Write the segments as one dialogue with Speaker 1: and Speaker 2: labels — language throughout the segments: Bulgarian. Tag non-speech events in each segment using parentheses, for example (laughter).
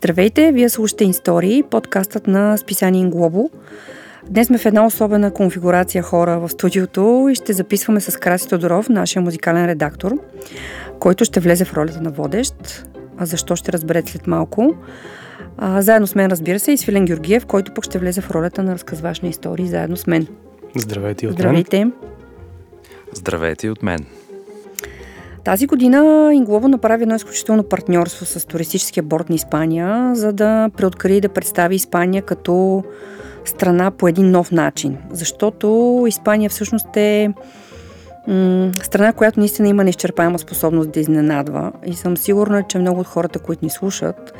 Speaker 1: Здравейте, вие слушате Истории, подкастът на списание Инглобо. Днес сме в една особена конфигурация хора в студиото и ще записваме с Краси Тодоров, нашия музикален редактор, който ще влезе в ролята на водещ. А защо ще разберете след малко. А, заедно с мен, разбира се, и Свилен Георгиев, който пък ще влезе в ролята на разказваш на истории заедно с мен.
Speaker 2: Здравейте от
Speaker 1: Здравейте.
Speaker 2: мен.
Speaker 3: Здравейте от мен.
Speaker 1: Тази година Инглобо направи едно изключително партньорство с туристическия борт на Испания, за да преоткри и да представи Испания като страна по един нов начин. Защото Испания всъщност е м- страна, която наистина има неизчерпаема способност да изненадва. И съм сигурна, че много от хората, които ни слушат,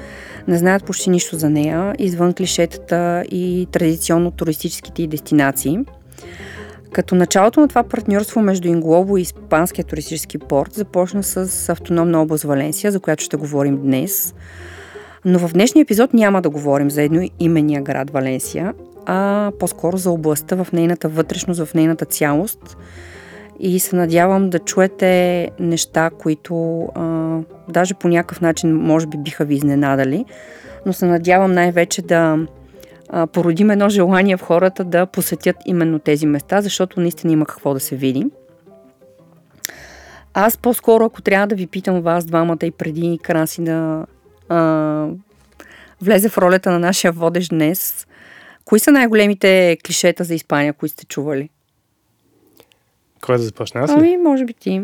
Speaker 1: не знаят почти нищо за нея, извън клишетата и традиционно туристическите дестинации. Като началото на това партньорство между Инглобо и Испанския туристически порт започна с автономна област Валенсия, за която ще говорим днес. Но в днешния епизод няма да говорим за едно имения град Валенсия, а по-скоро за областта в нейната вътрешност, в нейната цялост. И се надявам да чуете неща, които а, даже по някакъв начин може би биха ви изненадали, но се надявам най-вече да породим едно желание в хората да посетят именно тези места, защото наистина има какво да се види. Аз по-скоро, ако трябва да ви питам вас двамата и преди Краси да а, влезе в ролята на нашия водещ днес, кои са най-големите клишета за Испания, които сте чували?
Speaker 2: Кой да започне? Аз ли?
Speaker 1: Ами, може би ти.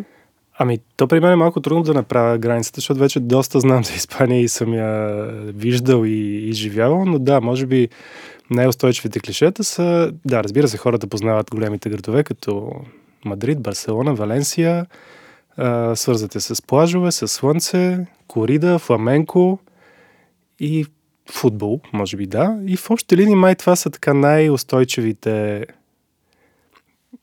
Speaker 2: Ами, то при мен е малко трудно да направя границата, защото вече доста знам за Испания и съм я виждал и, и живявал, но да, може би най-устойчивите клишета са, да, разбира се, хората познават големите градове, като Мадрид, Барселона, Валенсия, а, свързате с плажове, с слънце, корида, фламенко и футбол, може би да. И в общи линии май това са така най-устойчивите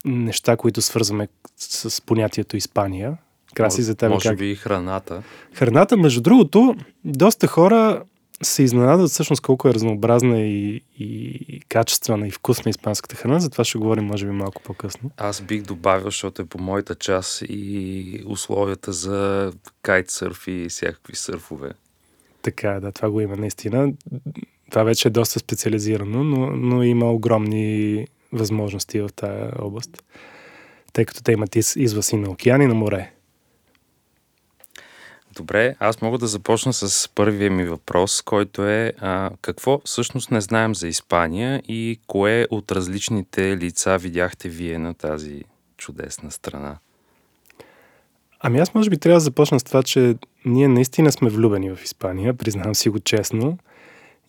Speaker 2: неща, които свързваме с понятието Испания. Краси за теб.
Speaker 3: Може
Speaker 2: как?
Speaker 3: би и храната.
Speaker 2: Храната, между другото, доста хора се изненадат всъщност колко е разнообразна и, и качествена и вкусна испанската храна, затова ще говорим може би малко по-късно.
Speaker 3: Аз бих добавил, защото е по моята част и условията за кайтсърф и всякакви сърфове.
Speaker 2: Така, е, да, това го има наистина. Това вече е доста специализирано, но, но има огромни възможности в тази област, тъй като те имат из, извъз и на океан и на море.
Speaker 3: Добре, аз мога да започна с първия ми въпрос, който е а, какво всъщност не знаем за Испания и кое от различните лица видяхте вие на тази чудесна страна?
Speaker 2: Ами аз може би трябва да започна с това, че ние наистина сме влюбени в Испания, признавам си го честно.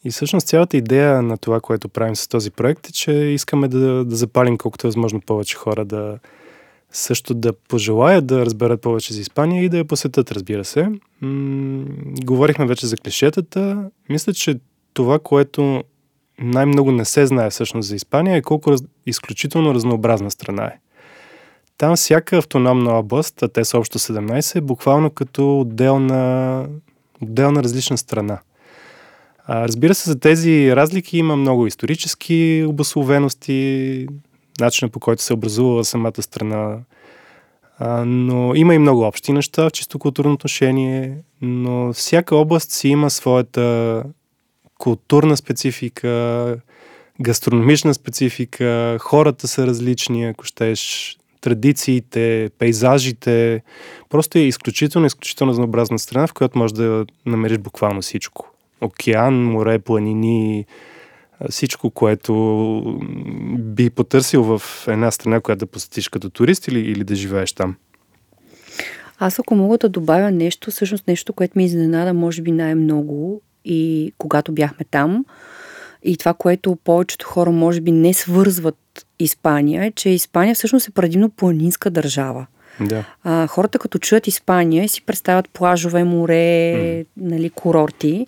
Speaker 2: И всъщност цялата идея на това, което правим с този проект е, че искаме да, да запалим колкото е възможно повече хора да също да пожелаят да разберат повече за Испания и да я посетят, разбира се. М- говорихме вече за клишетата. Мисля, че това, което най-много не се знае всъщност за Испания е колко раз... изключително разнообразна страна е. Там всяка автономна област, а те са общо 17, е буквално като отделна, отделна различна страна. А, разбира се, за тези разлики има много исторически обословености, начина по който се е образувала самата страна, а, но има и много общи неща в чисто културно отношение, но всяка област си има своята културна специфика, гастрономична специфика, хората са различни, ако щеш, традициите, пейзажите. Просто е изключително, изключително разнообразна страна, в която можеш да намериш буквално всичко. Океан, море, планини, всичко, което би потърсил в една страна, която да посетиш като турист или, или да живееш там.
Speaker 1: Аз ако мога да добавя нещо, всъщност нещо, което ми изненада, може би най-много и когато бяхме там, и това, което повечето хора може би не свързват Испания, е, че Испания всъщност е предимно планинска държава.
Speaker 2: Да.
Speaker 1: А, хората като чуят Испания си представят плажове, море, mm. нали, курорти,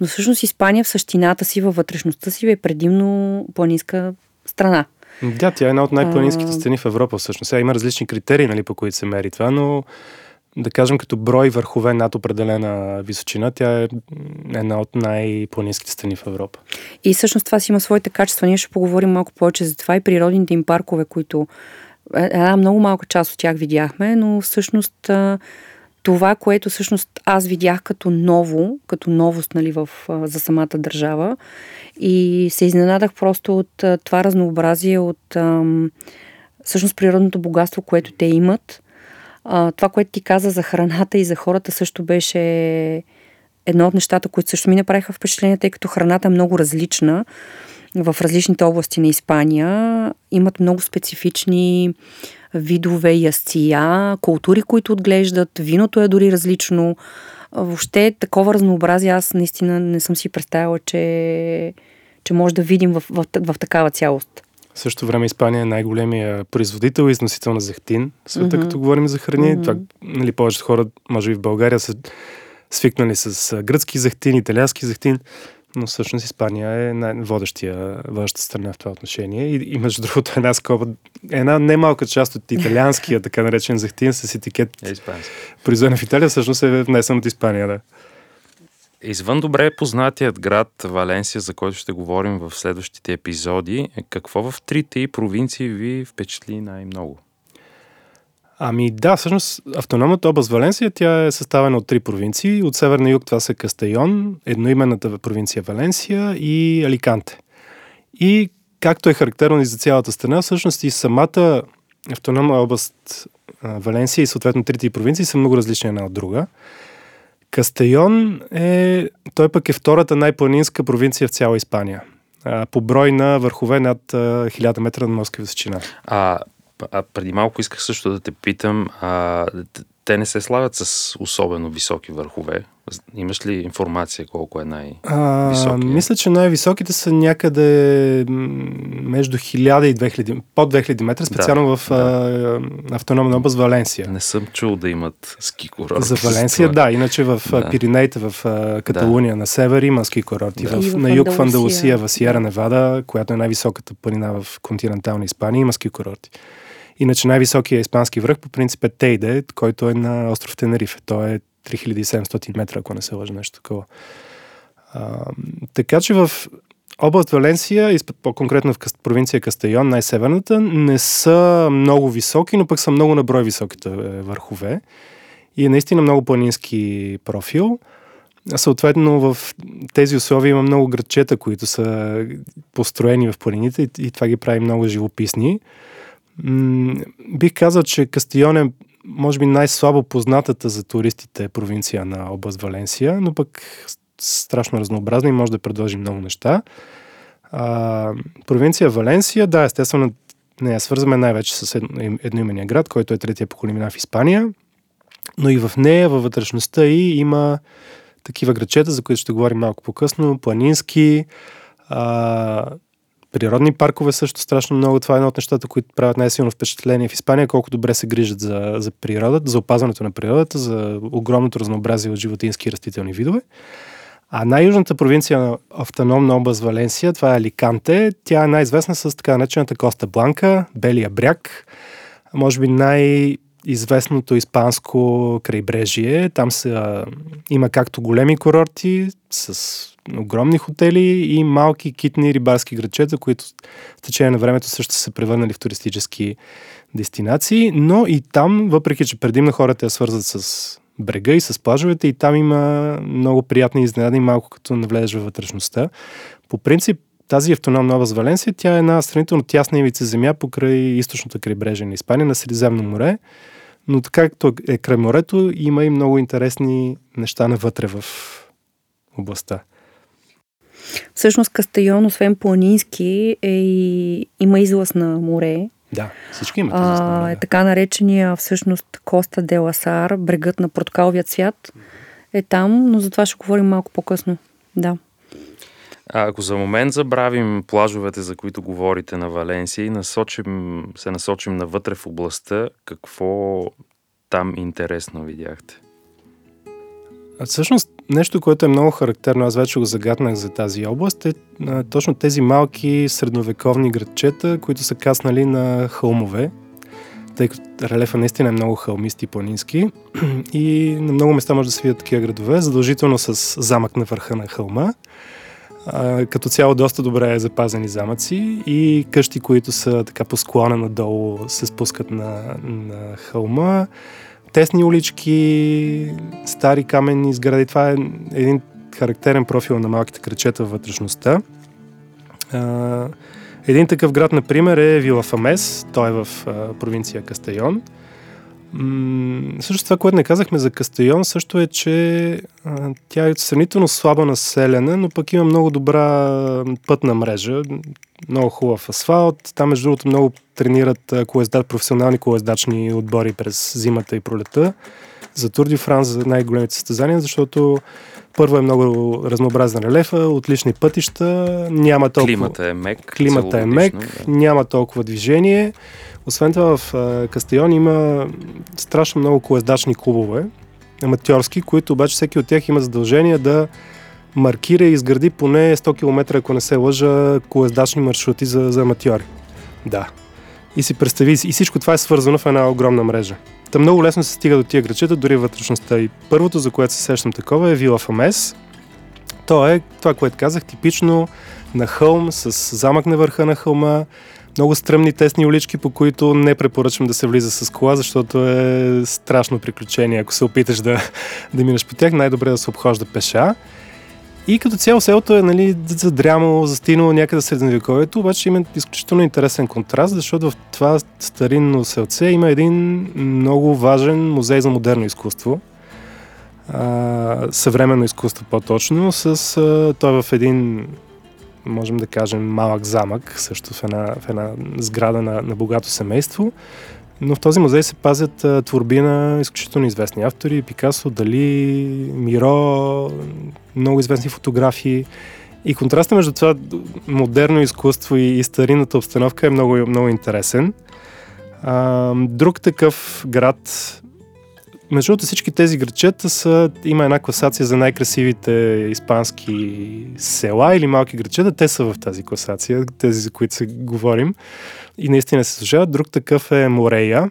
Speaker 1: но всъщност Испания в същината си, във вътрешността си е предимно планинска страна.
Speaker 2: Да, тя е една от най-планинските страни в Европа всъщност. Сега има различни критерии, нали, по които се мери това, но да кажем като брой върхове над определена височина, тя е една от най-планинските страни в Европа.
Speaker 1: И всъщност това си има своите качества. Ние ще поговорим малко повече за това и природните им паркове, които една много малка част от тях видяхме, но всъщност това, което всъщност аз видях като ново, като новост нали, в, за самата държава и се изненадах просто от това разнообразие, от всъщност природното богатство, което те имат. Това, което ти каза за храната и за хората също беше едно от нещата, които също ми направиха впечатление, тъй като храната е много различна в различните области на Испания. Имат много специфични видове ястия, култури, които отглеждат, виното е дори различно. Въобще такова разнообразие аз наистина не съм си представила, че, че може да видим в, в, в, в такава цялост.
Speaker 2: В същото време Испания е най-големия производител и износител на зехтин в света, mm-hmm. като говорим за храни. Mm-hmm. Това, нали, повечето хора, може би в България, са свикнали с гръцки зехтин, италиански зехтин но всъщност Испания е най-водещия, водеща страна в това отношение. И, и между другото една скоба, една немалка част от италианския, така наречен захтин с етикет
Speaker 3: е
Speaker 2: произведен в Италия, всъщност е внесен от Испания, да.
Speaker 3: Извън добре познатият град Валенсия, за който ще говорим в следващите епизоди, какво в трите и провинции ви впечатли най-много?
Speaker 2: Ами да, всъщност автономната област Валенсия, тя е съставена от три провинции. От север на юг това са Кастайон, едноименната провинция Валенсия и Аликанте. И както е характерно и за цялата страна, всъщност и самата автономна област Валенсия и съответно трите провинции са много различни една от друга. Кастайон е, той пък е втората най-планинска провинция в цяла Испания. По брой на върхове над 1000 метра на морска височина.
Speaker 3: А а преди малко исках също да те питам, а, те не се славят с особено високи върхове. Имаш ли информация колко е най-високи?
Speaker 2: Мисля, че най-високите са някъде между 1000 и 2000, под 2000 метра, специално да, в да. автономна област Валенсия.
Speaker 3: Не съм чул да имат ски курорти.
Speaker 2: За Валенсия, да. Иначе в да. Пиринеите, в Каталуния да. на север има ски курорти. Да. В, на юг в Андалусия, в Сиера Невада, която е най-високата планина в континентална Испания, има ски курорти. Иначе най-високият испански връх по принцип е Тейде, който е на остров Тенерифе. Той е 3700 метра, ако не се лъжа нещо такова. А, така че в област Валенсия, по-конкретно в провинция Кастайон, най-северната, не са много високи, но пък са много на брой високите е, върхове. И е наистина много планински профил. Съответно, в тези условия има много градчета, които са построени в планините и, и това ги прави много живописни. Бих казал, че Кастион е може би най-слабо познатата за туристите провинция на област Валенсия, но пък страшно разнообразна и може да предложи много неща. А, провинция Валенсия, да, естествено, не я свързваме най-вече с едно, едноимения град, който е третия по големина в Испания, но и в нея, във вътрешността и има такива градчета, за които ще говорим малко по-късно, планински, а, Природни паркове също страшно много. Това е едно от нещата, които правят най-силно впечатление в Испания, колко добре се грижат за, за природата, за опазването на природата, за огромното разнообразие от животински и растителни видове. А най-южната провинция на автономна област Валенсия, това е Аликанте. Тя е най-известна с така наречената Коста Бланка, Белия бряг. Може би най- известното испанско крайбрежие. Там са, има както големи курорти с огромни хотели и малки китни рибарски градчета, които в течение на времето също са се превърнали в туристически дестинации, но и там, въпреки че предимно хората я свързват с брега и с плажовете и там има много приятни изненади, малко като навлезеш във вътрешността. По принцип, тази автономна област Валенсия, тя е една сравнително тясна ивица земя покрай източното крайбрежие на Испания, на Средиземно море. Но така както е край морето, има и много интересни неща навътре в областта.
Speaker 1: Всъщност Кастайон, освен планински, е и, има излъз на море.
Speaker 2: Да, всички имат излъз на море.
Speaker 1: Е така наречения всъщност Коста де Ласар, брегът на портокаловият свят е там, но за това ще говорим малко по-късно. Да.
Speaker 3: А ако за момент забравим плажовете, за които говорите на Валенсия и насочим, се насочим навътре в областта, какво там интересно видяхте?
Speaker 2: А всъщност нещо, което е много характерно, аз вече го загаднах за тази област, е а, точно тези малки средновековни градчета, които са каснали на хълмове, тъй като релефа наистина е много хълмист и планински и на много места може да се видят такива градове, задължително с замък на върха на хълма. А, като цяло доста добре е запазени замъци и къщи, които са така по склона надолу се спускат на, на хълма тесни улички, стари каменни сгради. Това е един характерен профил на малките кръчета във вътрешността. Един такъв град, например, е Вила Фамес. Той е в провинция Кастайон. Също това, което не казахме за Кастайон, също е, че а, тя е сравнително слаба населена, но пък има много добра пътна мрежа, много хубав асфалт. Там, между другото, много тренират колезда, професионални колездачни отбори през зимата и пролета. За Тур Франс, за най-големите състезания, защото първо е много разнообразен релефа, отлични пътища, няма толкова...
Speaker 3: Климата е мек.
Speaker 2: Климата е мек, да. няма толкова движение. Освен това в Кастайон има страшно много колездачни клубове, аматьорски, които обаче всеки от тях има задължение да маркира и изгради поне 100 км, ако не се лъжа, колездачни маршрути за, за аматьори. Да. И си представи, и всичко това е свързано в една огромна мрежа. Та много лесно се стига до тия грачета, дори вътрешността. И първото, за което се сещам такова, е Вила Фамес. То е това, което казах, типично на хълм, с замък на върха на хълма, много стръмни тесни улички, по които не препоръчвам да се влиза с кола, защото е страшно приключение. Ако се опиташ да, (laughs) да минеш по тях, най-добре е да се обхожда пеша. И като цяло селото е нали, задрямало, застинало някъде средновековието, обаче има изключително интересен контраст, защото в това старинно селце има един много важен музей за модерно изкуство. А, съвременно изкуство по-точно, с, а, той е в един можем да кажем, малък замък, също в една, в една сграда на, на богато семейство. Но в този музей се пазят а, творби на изключително известни автори. Пикасо, Дали, Миро, много известни фотографии. И контрастът между това модерно изкуство и, и старинната обстановка е много, много интересен. А, друг такъв град, между другото всички тези градчета са, има една класация за най-красивите испански села или малки градчета. Те са в тази класация, тези за които се говорим и наистина се служават. Друг такъв е Морея.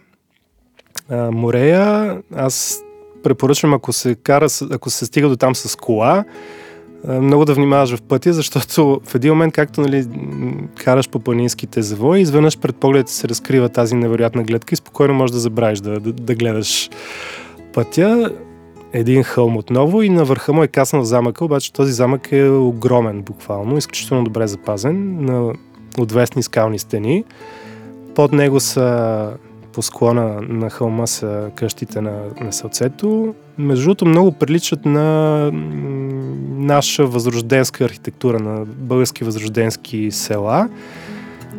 Speaker 2: А, Морея, аз препоръчвам, ако се кара, ако се стига до там с кола, много да внимаваш в пътя, защото в един момент, както нали, караш по планинските завои, изведнъж пред поглед се разкрива тази невероятна гледка и спокойно можеш да забравиш да, да, да гледаш пътя. Един хълм отново и на върха му е каснал замъка, обаче този замък е огромен буквално, изключително добре запазен, на отвесни скални стени. Под него са по склона на хълма са къщите на, на селцето. Между другото много приличат на наша възрожденска архитектура, на български възрожденски села,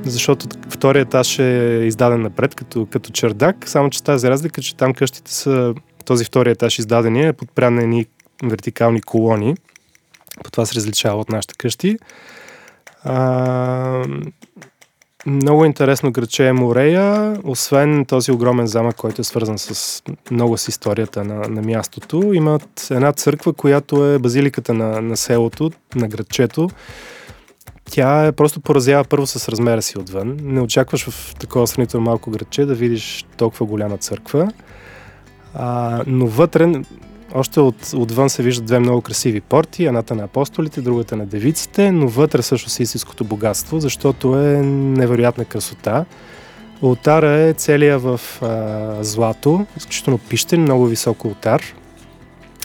Speaker 2: защото втория етаж е издаден напред като, като чердак, само че тази разлика, че там къщите са, този втория етаж издадения е подпрян на едни вертикални колони. По това се различава от нашите къщи. А, много интересно градче е Морея, освен този огромен замък, който е свързан с много с историята на, на мястото. Имат една църква, която е базиликата на, на селото, на градчето. Тя е просто поразява първо с размера си отвън. Не очакваш в такова сравнително малко градче да видиш толкова голяма църква. А, но вътре още от, отвън се виждат две много красиви порти, едната на апостолите, другата на девиците, но вътре също си истинското богатство, защото е невероятна красота. Ултара е целия в а, злато, изключително пищен, много висок ултар.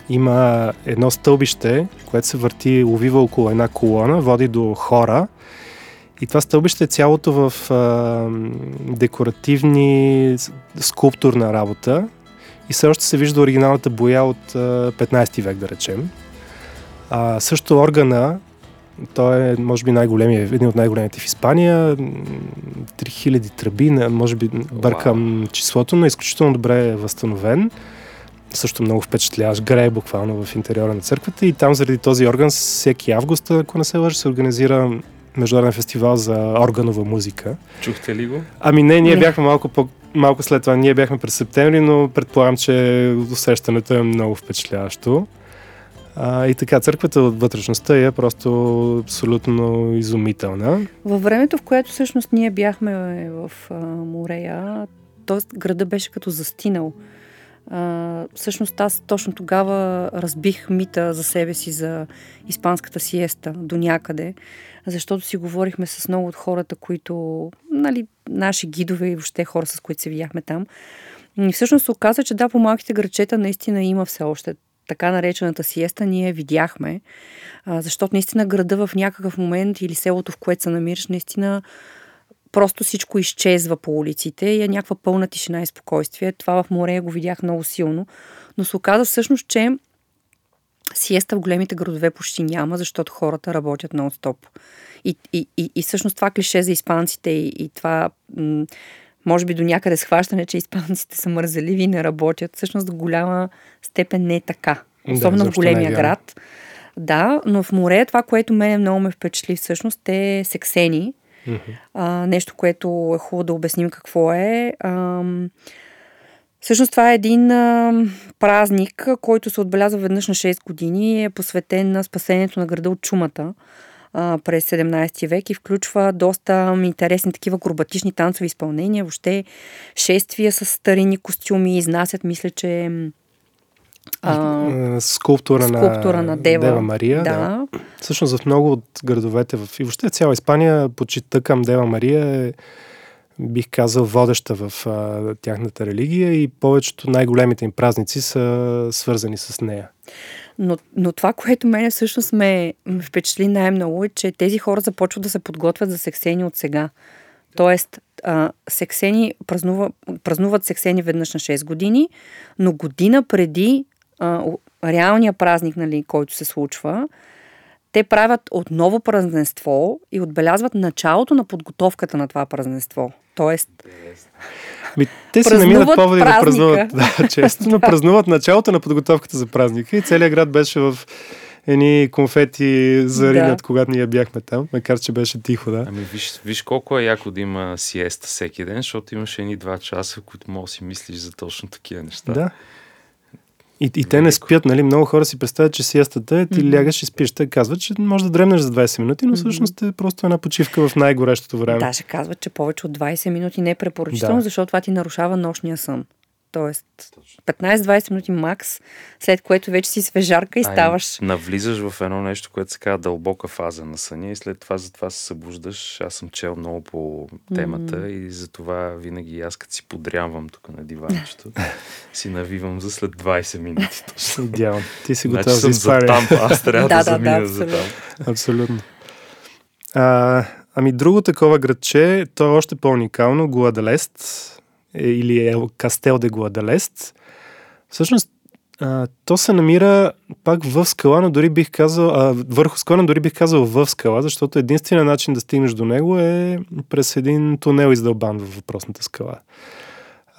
Speaker 2: Има едно стълбище, което се върти, увива около една колона, води до хора. И това стълбище е цялото в а, декоративни скулптурна работа, и все още се вижда оригиналната боя от 15 век, да речем. А, също органа, той е, може би, най-големия, един от най-големите в Испания. 3000 тръби, може би бъркам wow. числото, но е изключително добре е възстановен. Също много впечатляваш. Грее буквално в интериора на църквата и там заради този орган всеки август, ако не се лъжа, се организира международен фестивал за органова музика.
Speaker 3: Чухте ли го?
Speaker 2: Ами не, ние бяхме малко по малко след това ние бяхме през септември, но предполагам, че усещането е много впечатляващо. А, и така, църквата от вътрешността е просто абсолютно изумителна.
Speaker 1: Във времето, в което всъщност ние бяхме в а, Морея, т.е. града беше като застинал. А, всъщност аз точно тогава разбих мита за себе си за испанската сиеста до някъде, защото си говорихме с много от хората, които, нали, наши гидове и въобще хора, с които се видяхме там. И всъщност се оказа, че да, по малките грачета наистина има все още така наречената сиеста, ние видяхме, защото наистина града в някакъв момент или селото, в което се намираш, наистина просто всичко изчезва по улиците и е някаква пълна тишина и спокойствие. Това в море го видях много силно. Но се оказа всъщност, че сиеста в големите градове почти няма, защото хората работят нон-стоп. И, и, и, и всъщност това клише за испанците и, и това м- може би до някъде схващане, че испанците са мързеливи и не работят, всъщност до голяма степен не е така. Особено да, в големия е град. Да, но в море това, което мене много ме впечатли всъщност е сексени. Mm-hmm. А, нещо, което е хубаво да обясним какво е. А, всъщност това е един а, празник, който се отбелязва веднъж на 6 години и е посветен на спасението на града от чумата а, през 17 век и включва доста интересни такива акробатични танцови изпълнения, въобще шествия с старини костюми, изнасят, мисля, че
Speaker 2: а, скулптура, скулптура на, на Дева, Дева Мария. Да. да. Всъщност в много от градовете в, и въобще цяла Испания почита към Дева Мария е бих казал, водеща в а, тяхната религия и повечето най-големите им празници са свързани с нея.
Speaker 1: Но, но това, което мене всъщност ме, ме впечатли най-много е, че тези хора започват да се подготвят за сексени от сега. Тоест, а, сексени празнува, празнуват сексени веднъж на 6 години, но година преди а, реалния празник, нали, който се случва, те правят отново празненство и отбелязват началото на подготовката на това празненство. Тоест,
Speaker 2: Ами, те си намират поводи празника. да празнуват. (laughs) Да, често, но празнуват началото на подготовката за празника и целият град беше в едни конфети заринат, да. когато ние бяхме там, макар че беше тихо, да.
Speaker 3: Ами виж, виж колко е яко да има сиеста всеки ден, защото имаше едни два часа, в които можеш да си мислиш за точно такива неща.
Speaker 2: Да. И, и те не спят, нали? Много хора си представят, че сиестата е, ти mm-hmm. лягаш и спиш. Те казват, че може да дремнеш за 20 минути, но всъщност е просто една почивка в най-горещото време.
Speaker 1: Да, ще казват, че повече от 20 минути не е препоръчително, да. защото това ти нарушава нощния сън. Тоест 15-20 минути макс, след което вече си свежарка и Ай, ставаш.
Speaker 3: Навлизаш в едно нещо, което се казва дълбока фаза на съня и след това затова се събуждаш. Аз съм чел много по темата mm-hmm. и затова винаги аз като си подрямвам тук на диванчето, (laughs) си навивам за след 20 минути. (laughs)
Speaker 2: Идеално. Ти си готов
Speaker 3: значи за там, аз трябва (laughs) да, да, замина да, за там.
Speaker 2: Абсолютно. А, ами друго такова градче, то е още по-уникално, Гуадалест е, или е Кастел де Гуадалест. Всъщност, а, то се намира пак в скала, но дори бих казал, а, върху скала, но дори бих казал в скала, защото единственият начин да стигнеш до него е през един тунел издълбан в въпросната скала.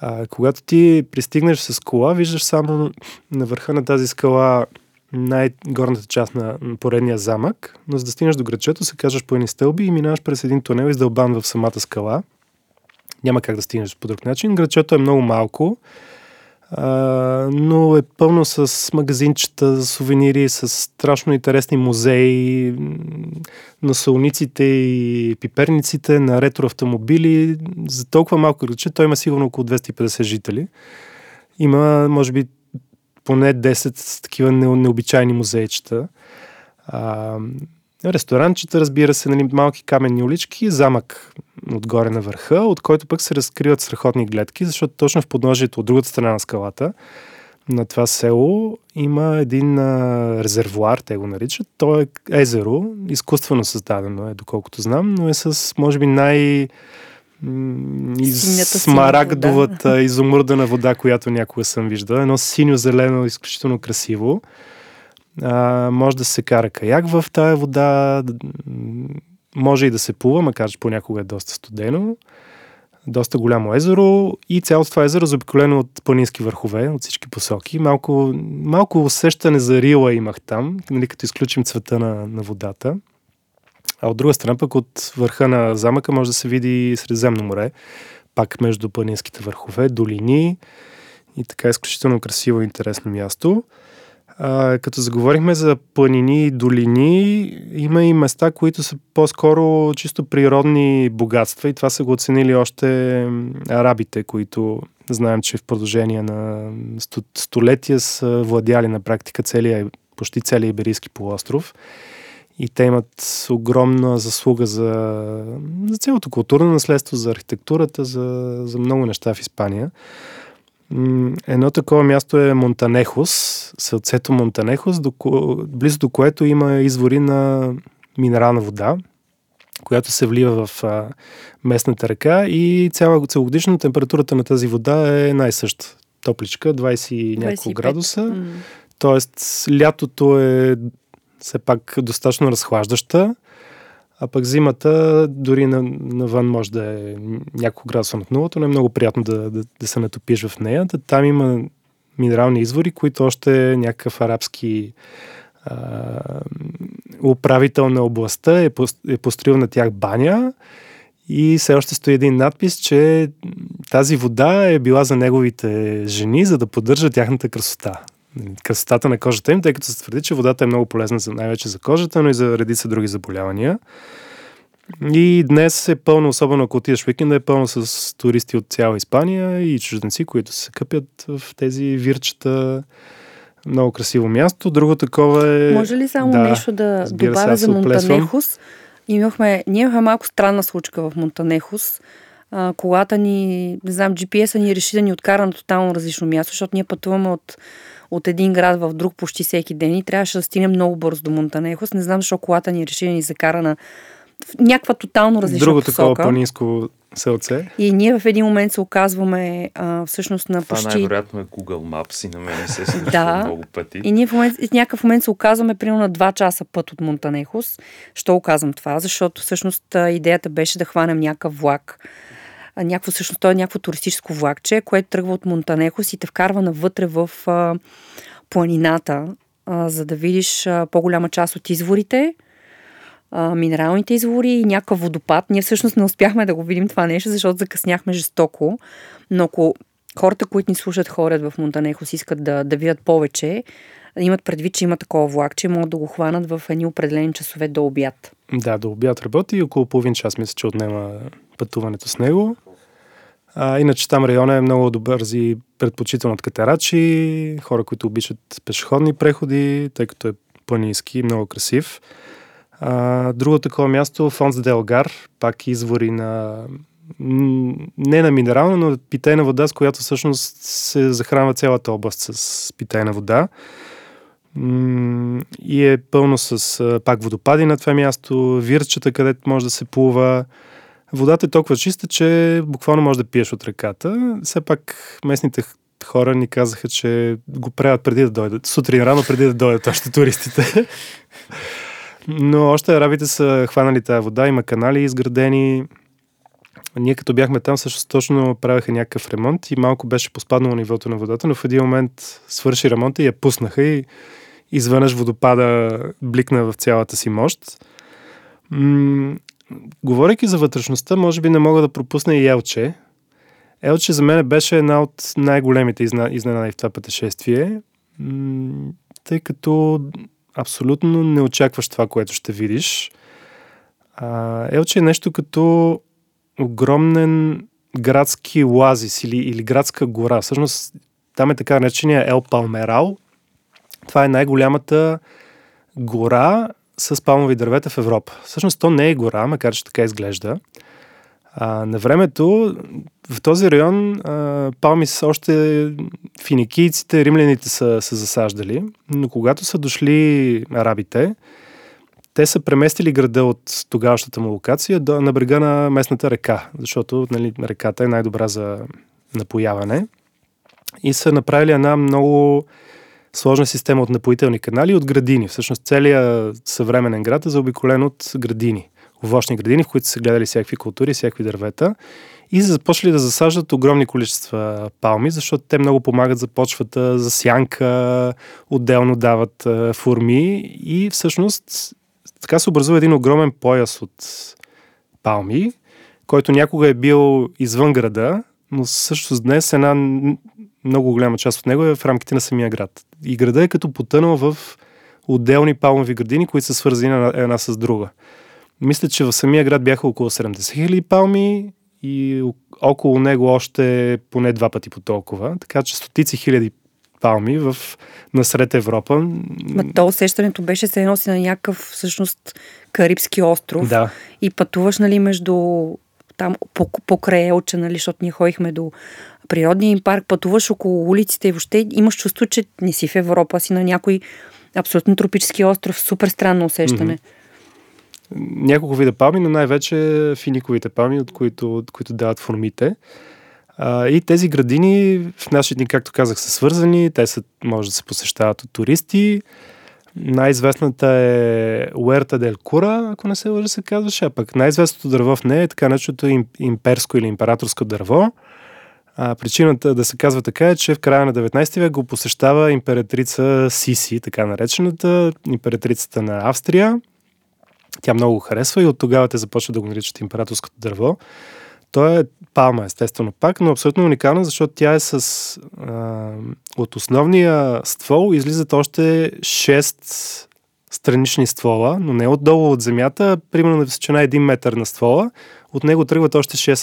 Speaker 2: А, когато ти пристигнеш с кола, виждаш само на върха на тази скала най-горната част на поредния замък, но за да стигнеш до градчето, се кажеш по едни стълби и минаваш през един тунел издълбан в самата скала – няма как да стигнеш по друг начин. Градчето е много малко, а, но е пълно с магазинчета, сувенири, с страшно интересни музеи, на солниците и пиперниците, на ретроавтомобили. За толкова малко градче, той има сигурно около 250 жители. Има, може би, поне 10 такива необичайни музейчета. А, ресторанчета, разбира се, нали, малки каменни улички, замък отгоре на върха, от който пък се разкриват страхотни гледки, защото точно в подножието от другата страна на скалата на това село има един а, резервуар, те го наричат. То е езеро, изкуствено създадено е, доколкото знам, но е с, може би, най- смарагдовата, да. (laughs) изумрудена вода, която някога съм виждал. Едно синьо-зелено, изключително красиво. А, може да се кара каяк в тая вода, може и да се плува, макар че понякога е доста студено. Доста голямо езеро и цялото това езеро е заобиколено от планински върхове, от всички посоки. Малко, малко усещане за рила имах там, нали, като изключим цвета на, на водата. А от друга страна пък от върха на замъка може да се види Средиземно море, пак между планинските върхове, долини и така изключително красиво и интересно място. А, като заговорихме за планини и долини, има и места, които са по-скоро чисто природни богатства и това са го оценили още арабите, които знаем, че в продължение на столетия са владяли на практика целия, почти целия Иберийски полуостров. И те имат огромна заслуга за, за цялото културно наследство, за архитектурата, за, за много неща в Испания. Едно такова място е Монтанехос, сълцето Монтанехос, до, близо до което има извори на минерална вода, която се влива в а, местната река и цяла целогодишно температурата на тази вода е най-съща. Топличка, 20 няколко градуса. Mm. Тоест, лятото е все пак достатъчно разхлаждаща, а пък зимата дори на, навън може да е няколко градуса над нулата, но е много приятно да, да, да се натопиш в нея. Там има минерални извори, които още е някакъв арабски а, управител на областта е, е построил на тях баня и все още стои един надпис, че тази вода е била за неговите жени, за да поддържа тяхната красота. Красотата на кожата им, тъй като се твърди, че водата е много полезна за, най-вече за кожата, но и за редица други заболявания. И днес е пълно, особено ако отидеш уикенда, е пълно с туристи от цяла Испания и чужденци, които се къпят в тези вирчета. Много красиво място. Друго такова е...
Speaker 1: Може ли само да, нещо да добавя за Монтанехос? Имахме, ние имахме малко странна случка в Монтанехос. А, колата ни, не знам, GPS-а ни реши да ни откара на тотално различно място, защото ние пътуваме от, от един град в друг почти всеки ден и трябваше да стигнем много бързо до Монтанехос. Не знам защо колата ни реши да ни закара на някаква тотално различна
Speaker 2: Друго
Speaker 1: посока.
Speaker 2: такова планинско селце.
Speaker 1: И ние в един момент се оказваме а, всъщност на почти...
Speaker 3: Това най-вероятно е Google Maps и на мен се е да. много пъти.
Speaker 1: И ние в, момент, в някакъв момент се оказваме примерно на 2 часа път от Монтанехос. Що оказвам това? Защото всъщност идеята беше да хванем някакъв влак. Някакво, всъщност, той е някакво туристическо влакче, което тръгва от Монтанехос и те вкарва навътре в а, планината, а, за да видиш а, по-голяма част от изворите а, минералните извори и някакъв водопад. Ние всъщност не успяхме да го видим това нещо, защото закъсняхме жестоко. Но ако хората, които ни слушат, ходят в Монтанехос, искат да, да видят повече, имат предвид, че има такова влак, че могат да го хванат в едни определени часове до обяд.
Speaker 2: Да, до обяд работи и около половин час мисля, че отнема пътуването с него. А, иначе там района е много добър и предпочитан от катерачи, хора, които обичат пешеходни преходи, тъй като е планински, много красив. А, друго такова място, Фонс Делгар, пак извори на не на минерална, но питейна вода, с която всъщност се захранва цялата област с питейна вода. И е пълно с пак водопади на това място, вирчета, където може да се плува. Водата е толкова чиста, че буквално може да пиеш от реката. Все пак местните хора ни казаха, че го правят преди да дойдат. Сутрин рано преди да дойдат още туристите. (laughs) Но още арабите са хванали тази вода, има канали изградени. Ние като бяхме там, също точно правяха някакъв ремонт и малко беше поспаднало нивото на водата, но в един момент свърши ремонта и я пуснаха и изведнъж водопада бликна в цялата си мощ. М- говорейки за вътрешността, може би не мога да пропусна и Елче. Елче за мен беше една от най-големите изненади в това пътешествие, м- тъй като абсолютно не очакваш това, което ще видиш. А, Елче е нещо като огромен градски оазис или, или градска гора. Всъщност там е така наречения Ел Палмерал. Това е най-голямата гора с палмови дървета в Европа. Всъщност то не е гора, макар че така изглежда. А, на времето в този район а, палми са още финикийците, римляните са, са засаждали, но когато са дошли арабите, те са преместили града от тогавашната му локация до, на брега на местната река, защото нали, реката е най-добра за напояване. И са направили една много сложна система от напоителни канали и от градини. Всъщност целият съвременен град е заобиколен от градини. Овощни градини, в които са гледали всякакви култури, всякакви дървета. И започнали да засаждат огромни количества палми, защото те много помагат за почвата, за сянка, отделно дават форми и всъщност така се образува един огромен пояс от палми, който някога е бил извън града, но също днес една много голяма част от него е в рамките на самия град. И града е като потънал в отделни палмови градини, които са свързани една, с друга. Мисля, че в самия град бяха около 70 хиляди палми и около него още поне два пъти по толкова. Така че стотици хиляди палми в насред Европа.
Speaker 1: Ма то усещането беше се носи на някакъв всъщност Карибски остров
Speaker 2: да.
Speaker 1: и пътуваш нали, между там покрай Елче, нали, защото ние ходихме до природния им парк, пътуваш около улиците и въобще имаш чувство, че не си в Европа, си на някой абсолютно тропически остров. Супер странно усещане. Mm-hmm
Speaker 2: няколко вида палми, но най-вече финиковите палми, от които, от които дават формите. А, и тези градини в наши дни, както казах, са свързани. Те са, може да се посещават от туристи. Най-известната е Уерта дел Кура, ако не се лъжа се казваше, а пък най-известното дърво в нея е така нареченото имперско или императорско дърво. А, причината да се казва така е, че в края на 19 век го посещава императрица Сиси, така наречената, императрицата на Австрия. Тя много го харесва и от тогава те започва да го наричат императорското дърво. То е палма, естествено пак, но абсолютно уникална, защото тя е с... А, от основния ствол излизат още 6 странични ствола, но не отдолу от земята, примерно на височина 1 метър на ствола. От него тръгват още 6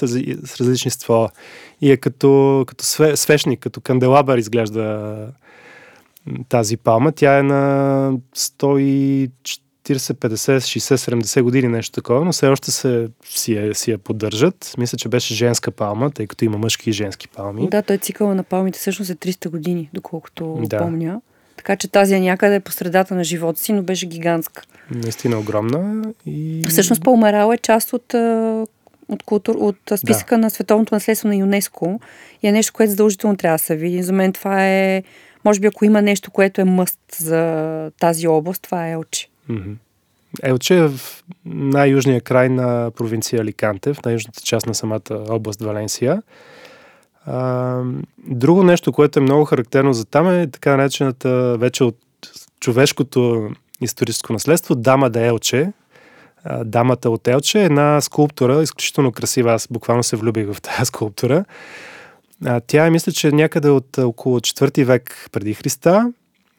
Speaker 2: с различни ствола. И е като, като свещник, като канделабър изглежда тази палма. Тя е на 140 40, 50, 60, 70 години, нещо такова, но все още се, си, я, си я поддържат. Мисля, че беше женска палма, тъй като има мъжки и женски палми.
Speaker 1: Да, той цикъла на палмите всъщност е 300 години, доколкото да. помня. Така че тази е някъде по средата на живота си, но беше гигантска.
Speaker 2: Наистина огромна. И...
Speaker 1: Всъщност Палмарал е част от, от, култур, от списъка да. на световното наследство на ЮНЕСКО и е нещо, което задължително трябва да се види. За мен това е, може би ако има нещо, което е мъст за тази област, това е Елчи.
Speaker 2: Елче е в най-южния край на провинция Аликанте, в най-южната част на самата област Валенсия. А, друго нещо, което е много характерно за там е така наречената вече от човешкото историческо наследство Дама де Елче. Дамата от Елче е една скулптура, изключително красива. Аз буквално се влюбих в тази (laughs) скулптура. А, тя е, мисля, че някъде от около 4 век преди Христа.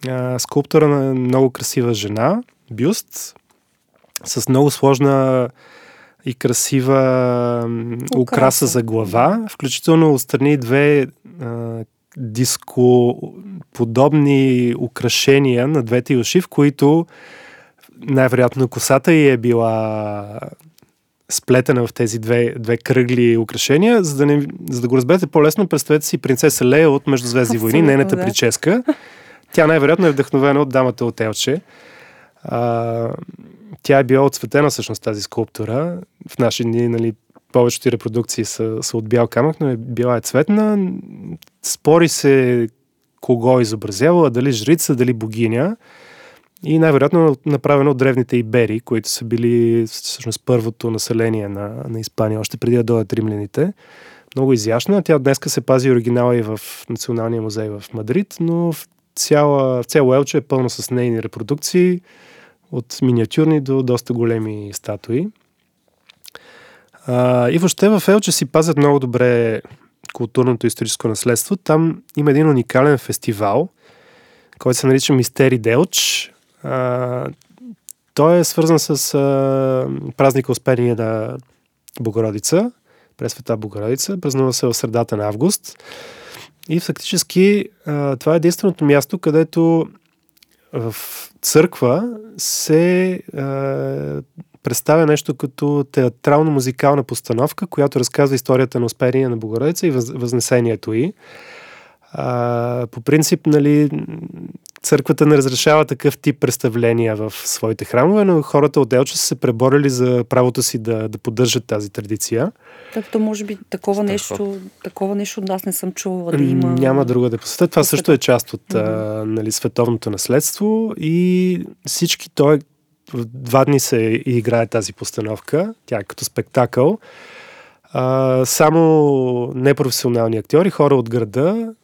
Speaker 2: А, скулптура на много красива жена, бюст, с много сложна и красива украса, украса за глава, включително отстрани две а, дископодобни украшения на двете уши, в които най-вероятно косата й е била сплетена в тези две, две кръгли украшения, за да, не, за да го разберете по-лесно, представете си принцеса Лея от Междузвездни войни, нейната да. прическа. Тя най-вероятно е вдъхновена от дамата от Елче. А, тя е била отцветена всъщност тази скулптура. В наши дни, нали, повечето репродукции са, са от бял камък, но е била е цветна. Спори се кого е изобразявала, дали жрица, дали богиня. И най-вероятно направено от древните ибери, които са били всъщност първото население на, на Испания, още преди да дойдат римляните. Много изящна. Тя днеска се пази оригинала и в Националния музей в Мадрид, но в цяла, цяло Елче е пълно с нейни репродукции от миниатюрни до доста големи статуи. А, и въобще в Елче си пазят много добре културното и историческо наследство. Там има един уникален фестивал, който се нарича Мистери Делч. А, той е свързан с а, празника Успение на Богородица, през Света Богородица. Празнува се в средата на август. И фактически а, това е единственото място, където в църква се е, представя нещо като театрално-музикална постановка, която разказва историята на Успение на Богородица и въз, възнесението й. А, по принцип, нали, църквата не разрешава такъв тип представления в своите храмове, но хората от Елча са се преборили за правото си да, да поддържат тази традиция.
Speaker 1: Както може би такова нещо, такова нещо от нас не съм чувала да има.
Speaker 2: Няма друга да посетя. Това също е част от mm-hmm. а, нали, световното наследство и всички той в два дни се играе тази постановка. Тя е като спектакъл. А, само непрофесионални актьори, хора от града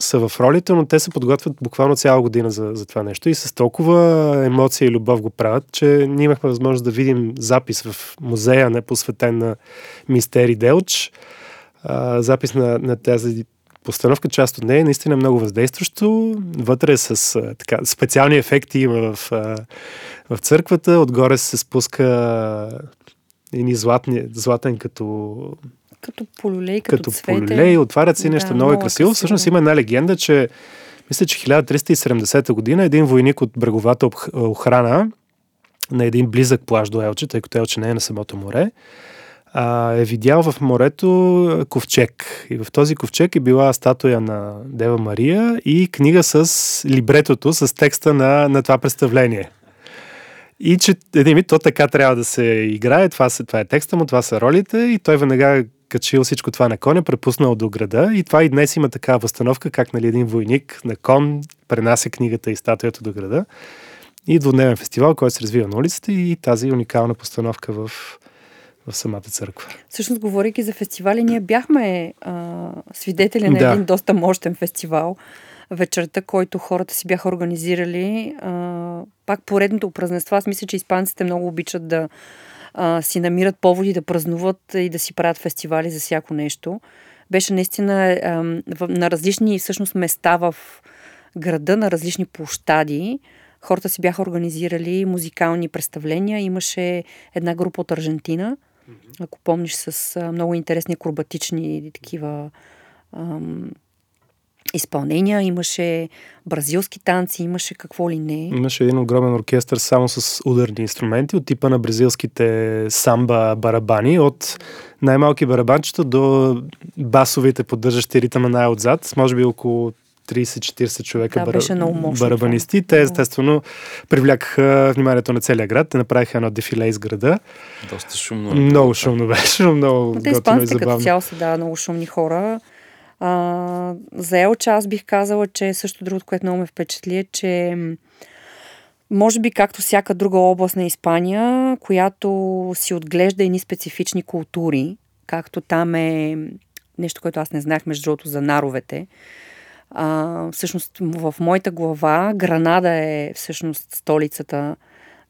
Speaker 2: са в ролите, но те се подготвят буквално цяла година за, за това нещо и с толкова емоция и любов го правят, че ние имахме възможност да видим запис в музея, не посветен на Мистери Делч, а, запис на, на тази постановка, част от нея, наистина е много въздействащо. Вътре с а, така, специални ефекти има в, а, в църквата, отгоре се спуска едни златни, златен като
Speaker 1: като полюлей, като, като цвете.
Speaker 2: полюлей, отварят се да, нещо много, много красиво. красиво. Всъщност има една легенда, че мисля, че 1370 година един войник от бреговата охрана на един близък плаж до Елче, тъй като Елче не е на самото море, а, е видял в морето ковчег. И в този ковчег е била статуя на Дева Мария и книга с либретото, с текста на, на това представление. И че един вид, то така трябва да се играе, това, са, това е текста му, това са ролите и той веднага качил всичко това на коня, препуснал до града и това и днес има такава възстановка, как нали, един войник на кон пренася книгата и статуята до града. И двудневен фестивал, който се развива на улицата и тази уникална постановка в, в самата църква.
Speaker 1: Всъщност, говорейки за фестивали, ние бяхме а, свидетели на да. един доста мощен фестивал вечерта, който хората си бяха организирали. А, пак поредното празненство. Аз мисля, че испанците много обичат да а, си намират поводи да празнуват и да си правят фестивали за всяко нещо. Беше наистина а, на различни всъщност места в града, на различни площади. Хората си бяха организирали музикални представления. Имаше една група от Аржентина, ако помниш, с много интересни акробатични такива ам, изпълнения, имаше бразилски танци, имаше какво ли не.
Speaker 2: Имаше един огромен оркестър само с ударни инструменти от типа на бразилските самба барабани, от най-малки барабанчета до басовите, поддържащи ритъма най-отзад, може би около 30-40 човека
Speaker 1: да, беше много мощно,
Speaker 2: барабанисти. Те естествено привлякаха вниманието на целия град. Те направиха едно дефиле из града.
Speaker 3: Доста шумно.
Speaker 2: Много шумно беше, много готино и забавно.
Speaker 1: като цяло са да, много шумни хора. А, за Елча аз бих казала, че също другото, което много ме впечатли е, че може би както всяка друга област на Испания, която си отглежда едни специфични култури, както там е нещо, което аз не знаех, между другото, за наровете. А, всъщност в моята глава Гранада е всъщност столицата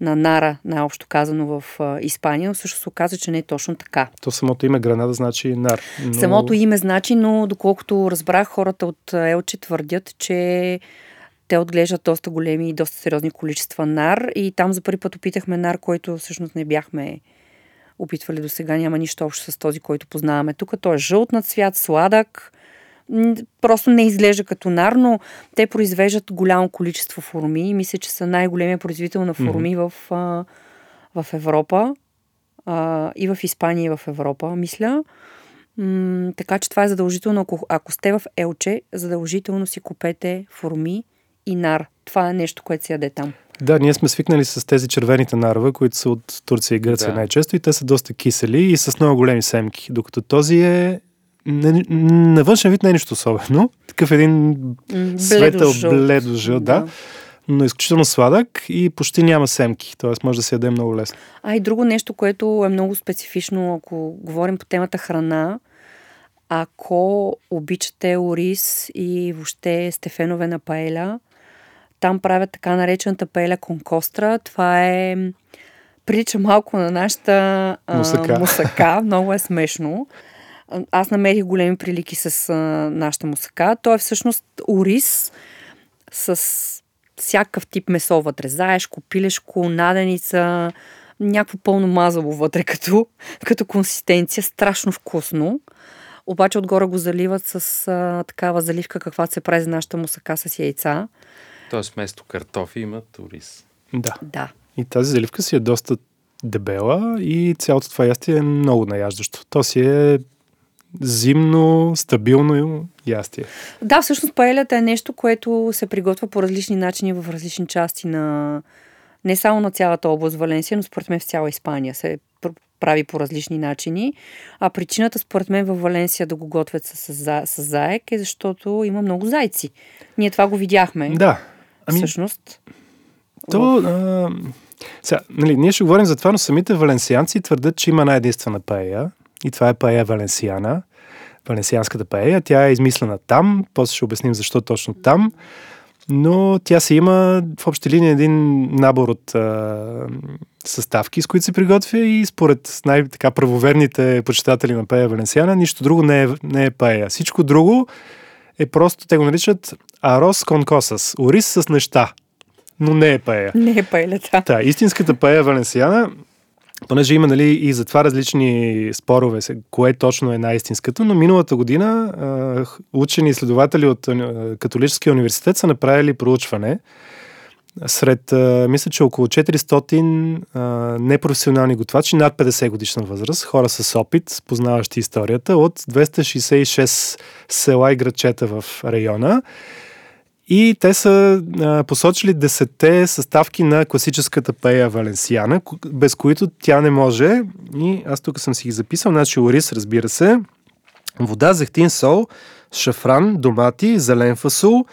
Speaker 1: на Нара, най-общо казано в Испания, но също се оказа, че не е точно така.
Speaker 2: То самото име Гранада значи Нар.
Speaker 1: Но... Самото име значи, но доколкото разбрах, хората от Елче твърдят, че те отглеждат доста големи и доста сериозни количества нар и там за първи път опитахме нар, който всъщност не бяхме опитвали до сега. Няма нищо общо с този, който познаваме тук. Той е жълт на цвят, сладък, просто не изглежда като нар, но те произвеждат голямо количество форми и мисля, че са най-големия производител на форми mm-hmm. в, а, в Европа а, и в Испания и в Европа, мисля. М- така че това е задължително. Ако, ако сте в Елче, задължително си купете форми и нар. Това е нещо, което се яде там.
Speaker 2: Да, ние сме свикнали с тези червените нарове, които са от Турция и Гърция да. най-често и те са доста кисели и с много големи семки, докато този е на външен вид не е нищо особено. Такъв един светъл, бледо жълт, да. да. Но изключително сладък и почти няма семки, т.е. може да се яде много лесно.
Speaker 1: А и друго нещо, което е много специфично, ако говорим по темата храна, ако обичате ориз и въобще стефенове на паеля, там правят така наречената паеля конкостра. Това е прилича малко на нашата мусака. мусака. Много е смешно аз намерих големи прилики с а, нашата мусака. Той е всъщност ориз с всякакъв тип месо вътре. Заешко, пилешко, наденица, някакво пълно мазало вътре като, (laughs) като консистенция. Страшно вкусно. Обаче отгоре го заливат с а, такава заливка, каквато се прави за нашата мусака с яйца.
Speaker 3: Тоест вместо картофи има туриз.
Speaker 2: Да.
Speaker 1: Да.
Speaker 2: И тази заливка си е доста дебела и цялото това ястие е много наяждащо. То си е зимно, стабилно ястие.
Speaker 1: Да, всъщност паелята е нещо, което се приготвя по различни начини в различни части на не само на цялата област Валенсия, но според мен в цяла Испания се прави по различни начини. А причината, според мен, в Валенсия да го готвят с, с, с заек е защото има много зайци. Ние това го видяхме.
Speaker 2: Да.
Speaker 1: Ами, всъщност.
Speaker 2: То, а, сега, нали, ние ще говорим за това, но самите валенсианци твърдят, че има една единствена паея, и това е паея Валенсиана, валенсианската паея. Тя е измислена там, после ще обясним защо точно там, но тя си има в общи линии един набор от а, съставки, с които се приготвя и според най-така правоверните почитатели на паея Валенсиана, нищо друго не е, не е паея. Всичко друго е просто, те го наричат арос кон косас, ориз с неща но не е паея.
Speaker 1: Не е паея, да.
Speaker 2: Да, истинската паея Валенсиана понеже има нали, и за това различни спорове, кое точно е най-истинското, но миналата година учени изследователи от Католическия университет са направили проучване сред, а, мисля, че около 400 а, непрофесионални готвачи над 50 годишна възраст, хора с опит, познаващи историята, от 266 села и градчета в района. И те са а, посочили десетте съставки на класическата пея Валенсиана, без които тя не може. И аз тук съм си ги записал. Значи ориз, разбира се, вода, зехтин, сол, шафран, домати, зелен фасул,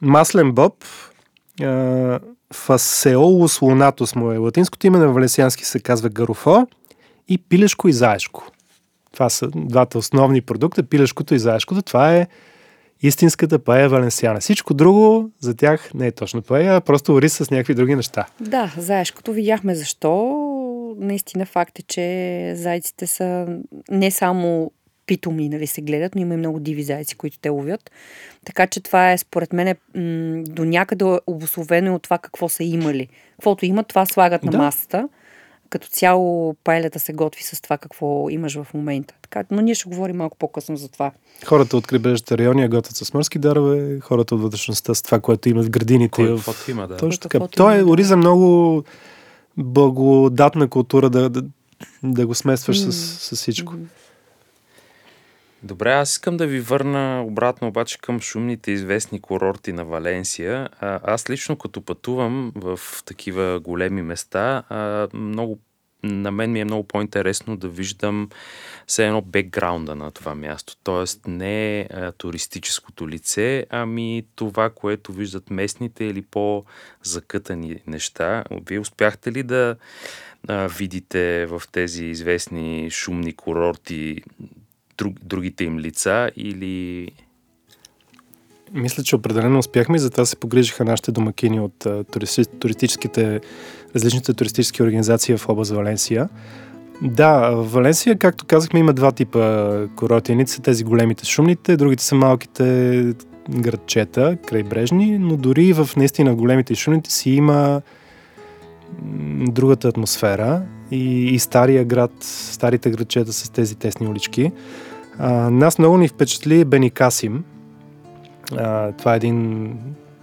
Speaker 2: маслен боб, а, фасеолус лунатус му е латинското име, на валенсиански се казва гарофо, и пилешко и заешко. Това са двата основни продукта, пилешкото и заешкото. Това е истинската паея валенсиана. Всичко друго за тях не е точно паея, а просто ориз с някакви други неща.
Speaker 1: Да, заешкото видяхме защо. Наистина факт е, че зайците са не само питоми, нали, се гледат, но има и много диви зайци, които те ловят. Така че това е, според мен, м- до някъде обословено от това какво са имали. Каквото имат, това слагат да. на масата. Като цяло пайлята се готви с това какво имаш в момента. Така, но ние ще говорим малко по-късно за това.
Speaker 2: Хората от крайбрежните райони готвят с морски дарове, хората от вътрешността с това, което имат в градините.
Speaker 3: Кой, в... има, да.
Speaker 2: Точно така. Той е ориза много благодатна култура да, да, да го смесваш mm. с, с всичко. Mm.
Speaker 3: Добре, аз искам да ви върна обратно обаче към шумните известни курорти на Валенсия. А, аз лично като пътувам в такива големи места, а, много на мен ми е много по-интересно да виждам все едно бекграунда на това място. Тоест не а, туристическото лице, ами това, което виждат местните или по-закътани неща. Вие успяхте ли да а, видите в тези известни шумни курорти друг, другите им лица или...
Speaker 2: Мисля, че определено успяхме и затова се погрижиха нашите домакини от туристи, туристическите, различните туристически организации в област Валенсия. Да, в Валенсия, както казахме, има два типа курорти. Едните са тези големите шумните, другите са малките градчета, крайбрежни, но дори в наистина големите шумните си има другата атмосфера и, и стария град, старите градчета с тези тесни улички. А, нас много ни впечатли Беникасим. А, това е един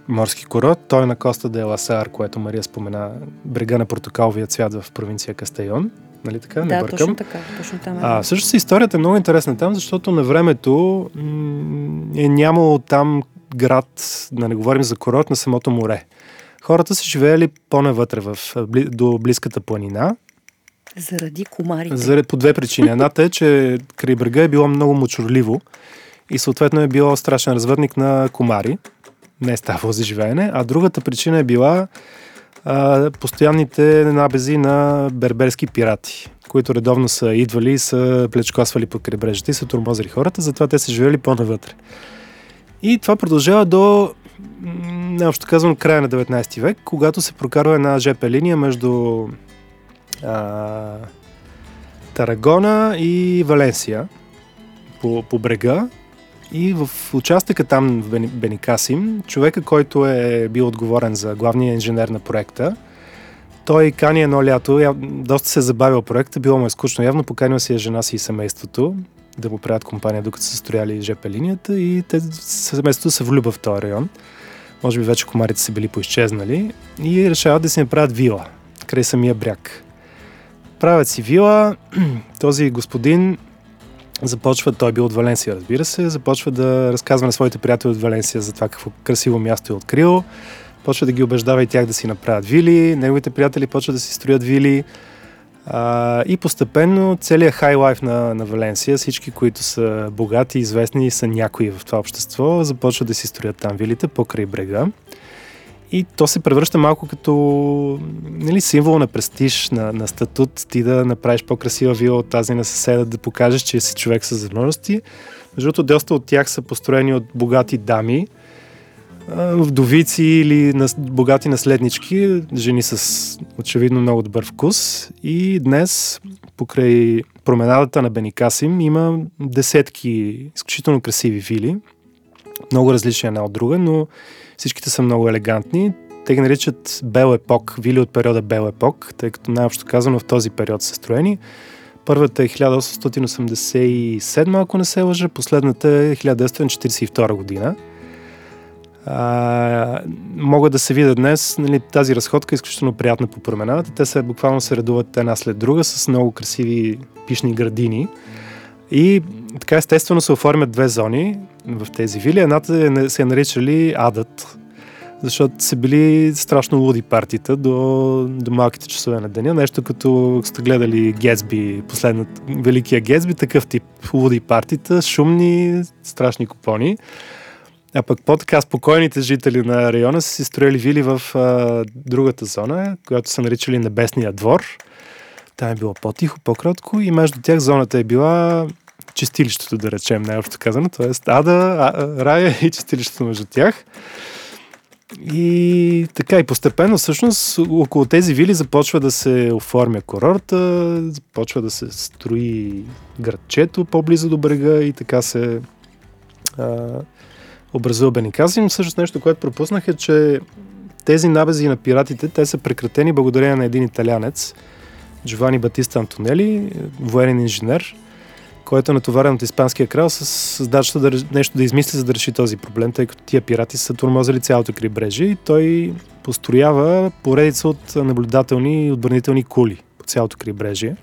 Speaker 2: морски курорт. Той е на Коста де Ласар, което Мария спомена, брега на портокаловия цвят в провинция Кастайон. Нали така?
Speaker 1: Да,
Speaker 2: Не бъркам.
Speaker 1: точно така. Точно там е.
Speaker 2: А, всъщност историята е много интересна там, защото на времето м- е нямало там град, да не говорим за курорт, на самото море. Хората са живеели по-навътре в, до близката планина
Speaker 1: заради комарите.
Speaker 2: Заради по две причини. Едната е, че край брега е било много мочурливо и съответно е било страшен развъртник на комари. Не е ставало за живеене. А другата причина е била а, постоянните набези на берберски пирати, които редовно са идвали и са плечкосвали по крайбрежата и са турмозили хората, затова те са живели по-навътре. И това продължава до общо казвам, края на 19 век, когато се прокарва една ЖП линия между а, Тарагона и Валенсия по, по брега. И в участъка там в Беникасим, човека, който е бил отговорен за главния инженер на проекта, той кани едно лято, доста се е забавил проекта, било му е скучно. Явно поканил си е жена си и семейството да му правят компания, докато са строяли ЖП линията и те семейството се влюба в този район. Може би вече комарите са били поизчезнали и решават да си направят вила край самия бряг. Правят си вила, (clears throat) този господин започва, той е бил от Валенсия, разбира се, започва да разказва на своите приятели от Валенсия за това какво красиво място е открил, почва да ги убеждава и тях да си направят вили, неговите приятели почват да си строят вили. А, и постепенно целият хай лайф на, на Валенсия, всички, които са богати, известни и са някои в това общество, започват да си строят там вилите покрай брега. И то се превръща малко като нали, символ на престиж, на, на статут, ти да направиш по-красива вила от тази на съседа, да покажеш, че си човек с възможности. Между другото, доста от тях са построени от богати дами, вдовици или на, богати наследнички, жени с очевидно много добър вкус. И днес, покрай променадата на Беникасим, има десетки изключително красиви вили, много различни една от друга, но Всичките са много елегантни. Те ги наричат Бел епок, вили от периода Бел епок, тъй като най-общо казано в този период са строени. Първата е 1887, ако не се лъжа, последната е 1942 година. а, могат да се видят днес. Нали, тази разходка е изключително приятна по променадата. Те се буквално се редуват една след друга с много красиви пишни градини. И така естествено се оформят две зони в тези вили. Едната е, се е наричали Адът, защото са били страшно луди партита до, до малките часове на деня. Нещо като сте гледали Гетсби, последната Великия Гетсби, такъв тип луди партита, шумни, страшни купони. А пък по-така спокойните жители на района са си строили вили в а, другата зона, която са наричали Небесния двор. Там е било по-тихо, по-кротко и между тях зоната е била чистилището, да речем, най-общо казано. Тоест Ада, а, Рая и чистилището между тях. И така, и постепенно всъщност около тези вили започва да се оформя курорта, започва да се строи градчето по-близо до брега и така се а, образува Беникасим. Всъщност нещо, което пропуснах е, че тези набези на пиратите, те са прекратени благодарение на един италянец, Джовани Батиста Антонели, военен инженер, който е натоварен от испанския крал с задачата да, нещо да измисли, за да реши този проблем, тъй като тия пирати са турмозали цялото крайбрежие и той построява поредица от наблюдателни и отбранителни кули по цялото крайбрежие,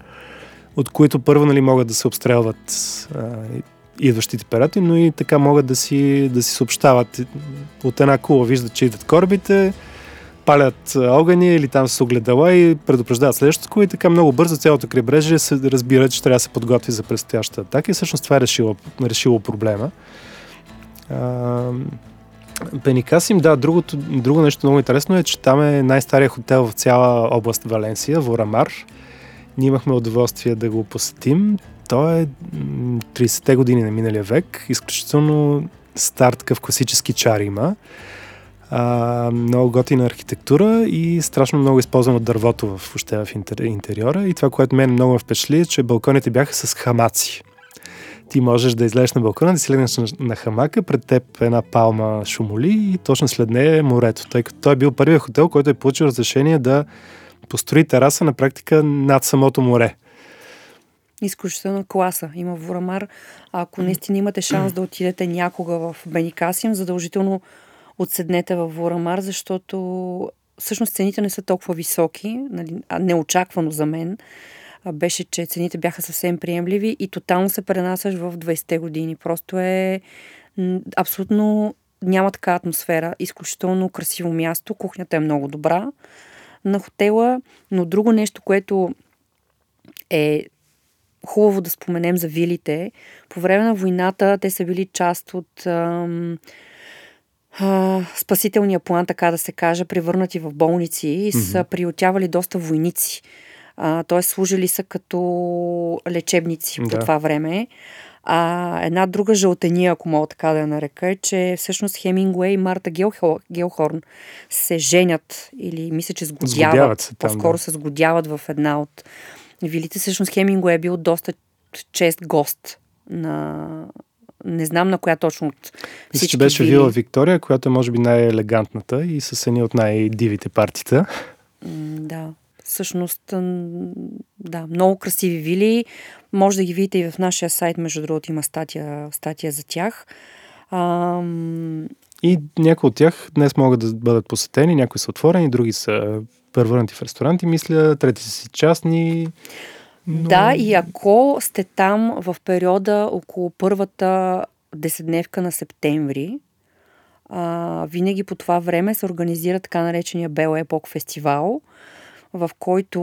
Speaker 2: от които първо нали, могат да се обстрелват а, идващите пирати, но и така могат да си, да си съобщават. От една кула, виждат, че идват корабите, палят огъни или там с огледала и предупреждават следващото и така много бързо цялото крайбрежие се разбира, че трябва да се подготви за предстоящата атака и всъщност това е решило, решило проблема. Пеникасим, да, другото, друго нещо много интересно е, че там е най-стария хотел в цяла област Валенсия, Ворамар. Ние имахме удоволствие да го посетим. Той е 30-те години на миналия век. Изключително стар такъв класически чар има а, много готина архитектура и страшно много използвано дървото в, въобще в интериора. И това, което мен много впечатли, е, че балконите бяха с хамаци. Ти можеш да излезеш на балкона, да си легнеш на, на хамака, пред теб една палма шумоли и точно след нея е морето, тъй като той е бил първият хотел, който е получил разрешение да построи тераса на практика над самото море.
Speaker 1: Изключително класа има в Ворамар. Ако наистина имате шанс да отидете някога в Беникасим, задължително отседнете във Ворамар, защото всъщност цените не са толкова високи, нали, а неочаквано за мен беше, че цените бяха съвсем приемливи и тотално се пренасяш в 20-те години. Просто е абсолютно няма така атмосфера. Изключително красиво място. Кухнята е много добра на хотела, но друго нещо, което е хубаво да споменем за вилите. По време на войната те са били част от ам, а, спасителния план, така да се каже, превърнати в болници и са mm-hmm. приютявали доста войници. Т.е. служили са като лечебници да. по това време. А една друга жълтения, ако мога така да я нарека, е, че всъщност Хемингуей и Марта Гелхор, Гелхорн се женят или мисля, че сгодяват. сгодяват се там, по-скоро да. се сгодяват в една от вилите. Всъщност Хемингуей е бил доста чест гост на, не знам на коя точно от всички
Speaker 2: Мисля, че беше вили... Вила Виктория, която е може би най-елегантната и с едни от най-дивите партита.
Speaker 1: Да, всъщност, да, много красиви вили. Може да ги видите и в нашия сайт, между другото има статия, статия за тях. Ам...
Speaker 2: И някои от тях днес могат да бъдат посетени, някои са отворени, други са превърнати в ресторанти, мисля, трети са си частни.
Speaker 1: Но... Да, и ако сте там в периода около първата десетдневка на септември, а, винаги по това време се организира така наречения Бел Епок фестивал, в който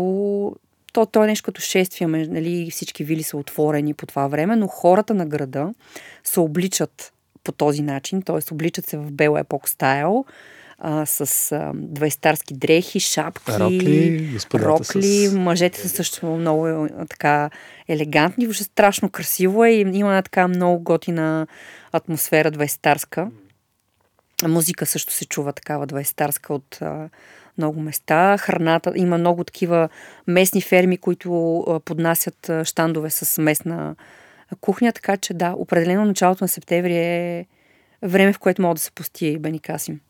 Speaker 1: то, то е нещо като шествие, нали, всички вили са отворени по това време, но хората на града се обличат по този начин, т.е. обличат се в Бел Епок стайл, а, с а, двайстарски дрехи, шапки,
Speaker 2: рокли,
Speaker 1: рокли. С... мъжете са също много е, така елегантни, въобще страшно красиво е и има една така много готина атмосфера двайстарска. Музика също се чува такава двайстарска от а, много места. Храната, има много такива местни ферми, които а, поднасят а, щандове с местна кухня, така че да, определено началото на септември е време, в което мога да се пости Беникасим.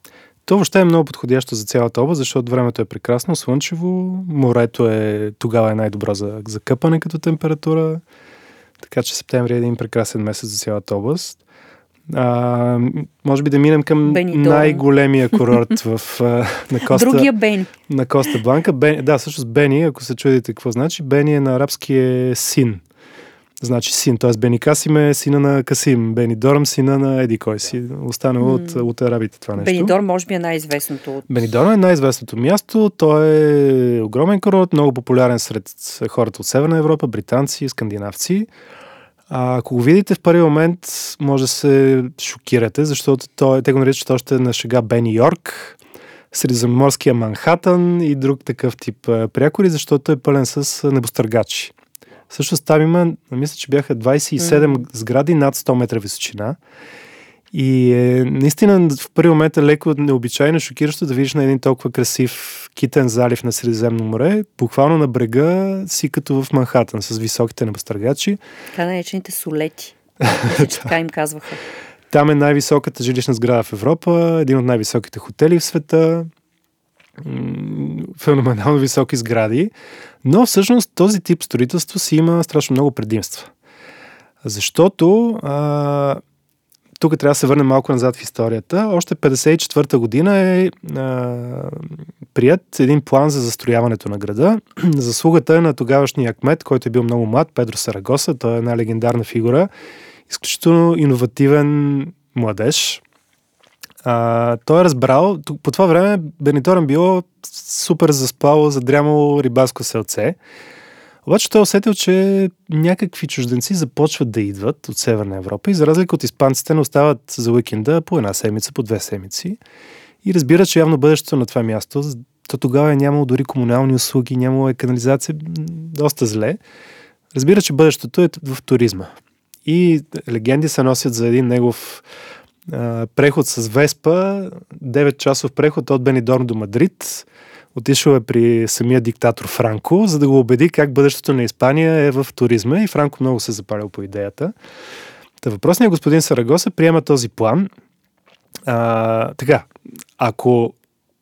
Speaker 2: То въобще е много подходящо за цялата област, защото времето е прекрасно, слънчево, морето е тогава е най-добро за, за къпане като температура, така че септември е един прекрасен месец за цялата област. А, може би да минем към
Speaker 1: Бенидорм.
Speaker 2: най-големия (laughs) курорт в, на Коста,
Speaker 1: Другия Бен.
Speaker 2: на Коста Бланка. Бен, да, всъщност Бени, ако се чудите какво значи, Бени е на арабски е син. Значи син, т.е. Бени Касим е сина на Касим, Бени Дорм сина на Еди кой си. Останало от, от арабите това нещо.
Speaker 1: Бенидор може би е най-известното от...
Speaker 2: Бенидорм е най-известното място. Той е огромен курорт, много популярен сред хората от Северна Европа, британци, скандинавци. А, ако го видите в първи момент, може да се шокирате, защото той, те го наричат още на шега Бени Йорк, Средиземноморския Манхатън и друг такъв тип прякори, защото е пълен с небостъргачи. Всъщност там има, мисля, че бяха 27 mm. сгради над 100 метра височина. И е, наистина в първи момент е леко необичайно, шокиращо да видиш на един толкова красив китен залив на Средиземно море, буквално на брега си като в Манхатън с високите небостъргачи.
Speaker 1: Така наречените солети. (laughs) Така им казваха.
Speaker 2: Там е най-високата жилищна сграда в Европа, един от най-високите хотели в света, феноменално високи сгради, но всъщност този тип строителство си има страшно много предимства. Защото а, тук трябва да се върнем малко назад в историята. Още 54-та година е а, прият един план за застрояването на града. (clears throat) Заслугата е на тогавашния кмет, който е бил много млад, Педро Сарагоса. Той е една легендарна фигура. Изключително иновативен младеж. А, той е разбрал, по това време Бениторен било супер заспало, задрямало рибаско селце. Обаче той е усетил, че някакви чужденци започват да идват от Северна Европа и за разлика от испанците не остават за уикенда по една седмица, по две седмици. И разбира, че явно бъдещето на това място, то тогава е нямало дори комунални услуги, нямало е канализация, доста зле. Разбира, че бъдещето е в туризма. И легенди се носят за един негов преход с Веспа, 9 часов преход от Бенидорм до Мадрид. Отишъл е при самия диктатор Франко, за да го убеди как бъдещето на Испания е в туризма и Франко много се запалил по идеята. Та въпросният господин Сарагоса приема този план. А, така, ако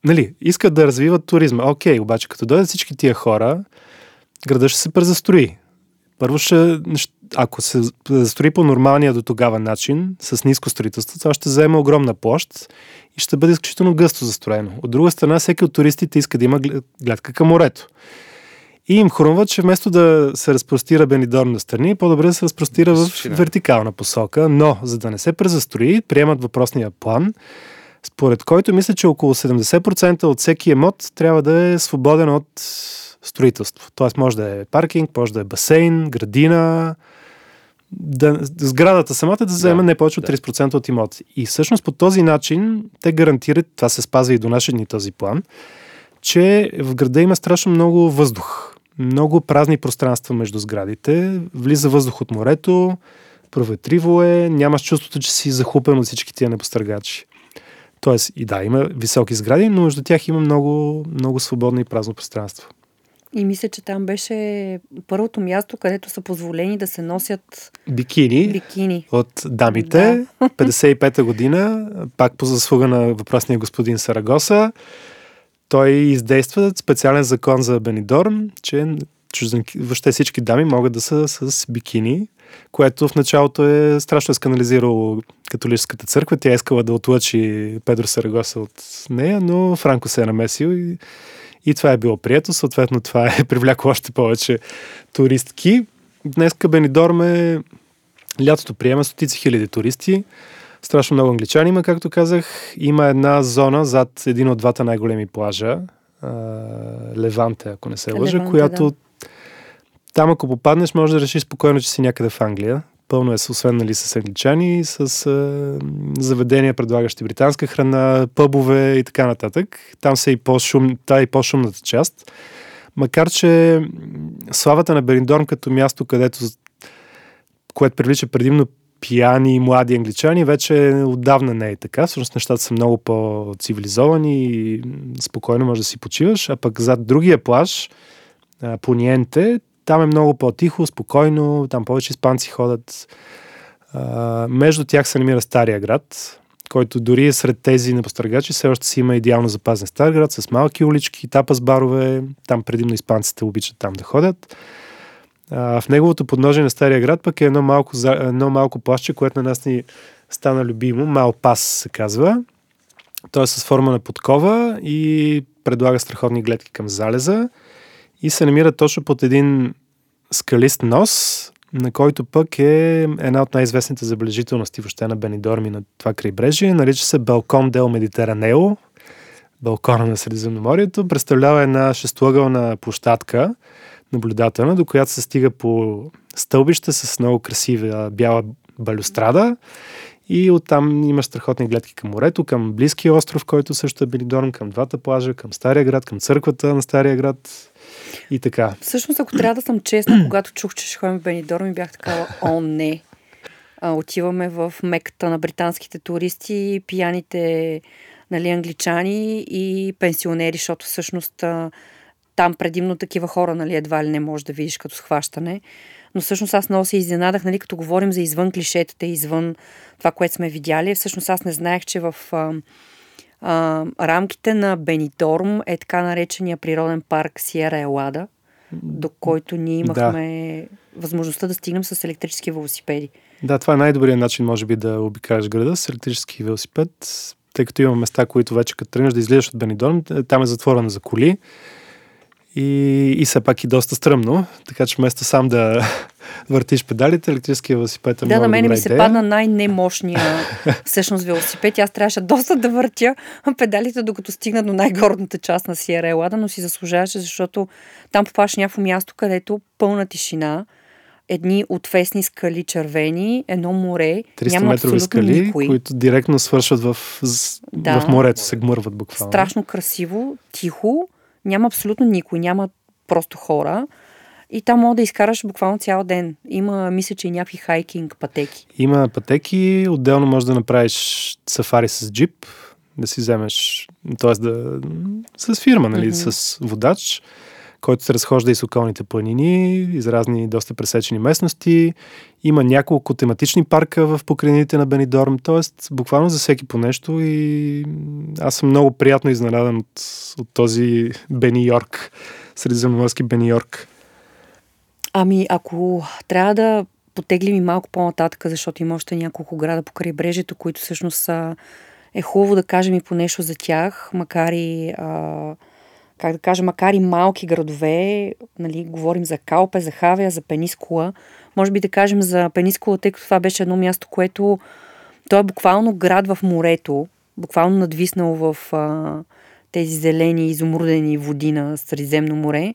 Speaker 2: нали, искат да развиват туризма, окей, обаче като дойдат всички тия хора, града ще се презастрои. Първо ще, ако се застрои по нормалния до тогава начин, с ниско строителство, това ще заема огромна площ и ще бъде изключително гъсто застроено. От друга страна, всеки от туристите иска да има гледка към морето. И им хрумва, че вместо да се разпростира Бенидорм на страни, по-добре да се разпростира в вертикална посока, но за да не се презастрои, приемат въпросния план, според който мисля, че около 70% от всеки емот трябва да е свободен от строителство. Тоест може да е паркинг, може да е басейн, градина, да, сградата самата да заема да, не повече от 30% да. от имоти. И всъщност по този начин те гарантират, това се спазва и до наши дни този план, че в града има страшно много въздух. Много празни пространства между сградите, влиза въздух от морето, проветриво е, нямаш чувството, че си захупен от всички тия непостъргачи. Тоест, и да, има високи сгради, но между тях има много, много свободно и празно пространство.
Speaker 1: И мисля, че там беше първото място, където са позволени да се носят
Speaker 2: бикини,
Speaker 1: бикини.
Speaker 2: от дамите. Да. (laughs) 55-та година, пак по заслуга на въпросния господин Сарагоса, той издейства специален закон за Бенидорм, че чужденки, въобще всички дами могат да са с бикини, което в началото е страшно сканализирало католическата църква. Тя е искала да отлъчи Педро Сарагоса от нея, но Франко се е намесил и и това е било прието, съответно това е (laughs) привлякло още повече туристки. Днес Бенидорм е лятото приема стотици хиляди туристи. Страшно много англичани има, както казах. Има една зона зад един от двата най-големи плажа, Леванте, ако не се лъжа, Леванте, която да. там ако попаднеш, може да решиш спокойно, че си някъде в Англия. Пълно е, освен нали, с англичани, с а, заведения, предлагащи британска храна, пъбове и така нататък. Там са и по-шум, та и по-шумната част. Макар, че славата на Бериндорм като място, където което привлича предимно пияни и млади англичани, вече отдавна не е така. Всъщност нещата са много по-цивилизовани и спокойно може да си почиваш. А пък зад другия плаж, Пониенте, там е много по-тихо, спокойно, там повече испанци ходят. А, между тях се намира Стария град, който дори е сред тези непостъргачи все още си има идеално запазен стар град с малки улички, тапа барове, там предимно испанците обичат там да ходят. А, в неговото подножие на Стария град пък е едно малко, едно малко плащче, което на нас ни стана любимо. Мал пас се казва. Той е с форма на подкова и предлага страхотни гледки към залеза и се намира точно под един скалист нос, на който пък е една от най-известните забележителности въобще на Бенидорми на това крайбрежие. Нарича се Балкон Дел Медитеранео, балкона на Средиземноморието. Представлява една шестоъгълна площадка, наблюдателна, до която се стига по стълбища с много красива бяла балюстрада и оттам има страхотни гледки към морето, към близкия остров, който също е Бенидорм, към двата плажа, към Стария град, към църквата на Стария град и така.
Speaker 1: Всъщност, ако трябва да съм честна, (clears throat) когато чух, че ще ходим в Бенидорм, ми бях такава, о не. А, отиваме в меката на британските туристи, пияните нали, англичани и пенсионери, защото всъщност а, там предимно такива хора, нали, едва ли не можеш да видиш като схващане. Но всъщност аз много се изненадах, нали, като говорим за извън клишетата, извън това, което сме видяли. Всъщност аз не знаех, че в а, а, рамките на Бенидорм е така наречения природен парк Сиера Елада, до който ние имахме да. възможността да стигнем с електрически велосипеди.
Speaker 2: Да, това е най-добрият начин, може би, да обикаеш града с електрически велосипед, тъй като има места, които вече като тръгнеш да излизаш от Бенидорм, там е затворено за коли и, и все пак и доста стръмно, така че вместо сам да (laughs) въртиш педалите, електрическия велосипед е
Speaker 1: Да,
Speaker 2: на
Speaker 1: мен
Speaker 2: ми
Speaker 1: се падна най-немощния (laughs) всъщност велосипед. Аз трябваше доста да въртя (laughs) педалите, докато стигна до най-горната част на Сиера Елада, но си заслужаваше, защото там попаш някакво място, където пълна тишина, едни отвесни скали червени, едно море, 300 няма метрови скали, никой.
Speaker 2: които директно свършват в, да, в морето, се гмърват буквално.
Speaker 1: Страшно красиво, тихо, няма абсолютно никой, няма просто хора. И там мога да изкараш буквално цял ден. Има, мисля, че и някакви хайкинг пътеки.
Speaker 2: Има пътеки, отделно можеш да направиш сафари с джип, да си вземеш, т.е. да с фирма, нали, mm-hmm. с водач, който се разхожда и с околните планини, из разни доста пресечени местности. Има няколко тематични парка в покрайнините на Бенидорм, т.е. буквално за всеки по нещо и аз съм много приятно изненадан от, от този Бени Йорк, средиземноморски Бени Йорк.
Speaker 1: Ами, ако трябва да потеглим и малко по-нататък, защото има още няколко града по крайбрежието, които всъщност са, е хубаво да кажем и по нещо за тях, макар и, а, как да кажа, макар и малки градове, нали, говорим за Калпе, за Хавия, за Пенискула, може би да кажем за Пенискула, тъй като това беше едно място, което то е буквално град в морето, буквално надвиснал в а, тези зелени, изумрудени води на Средиземно море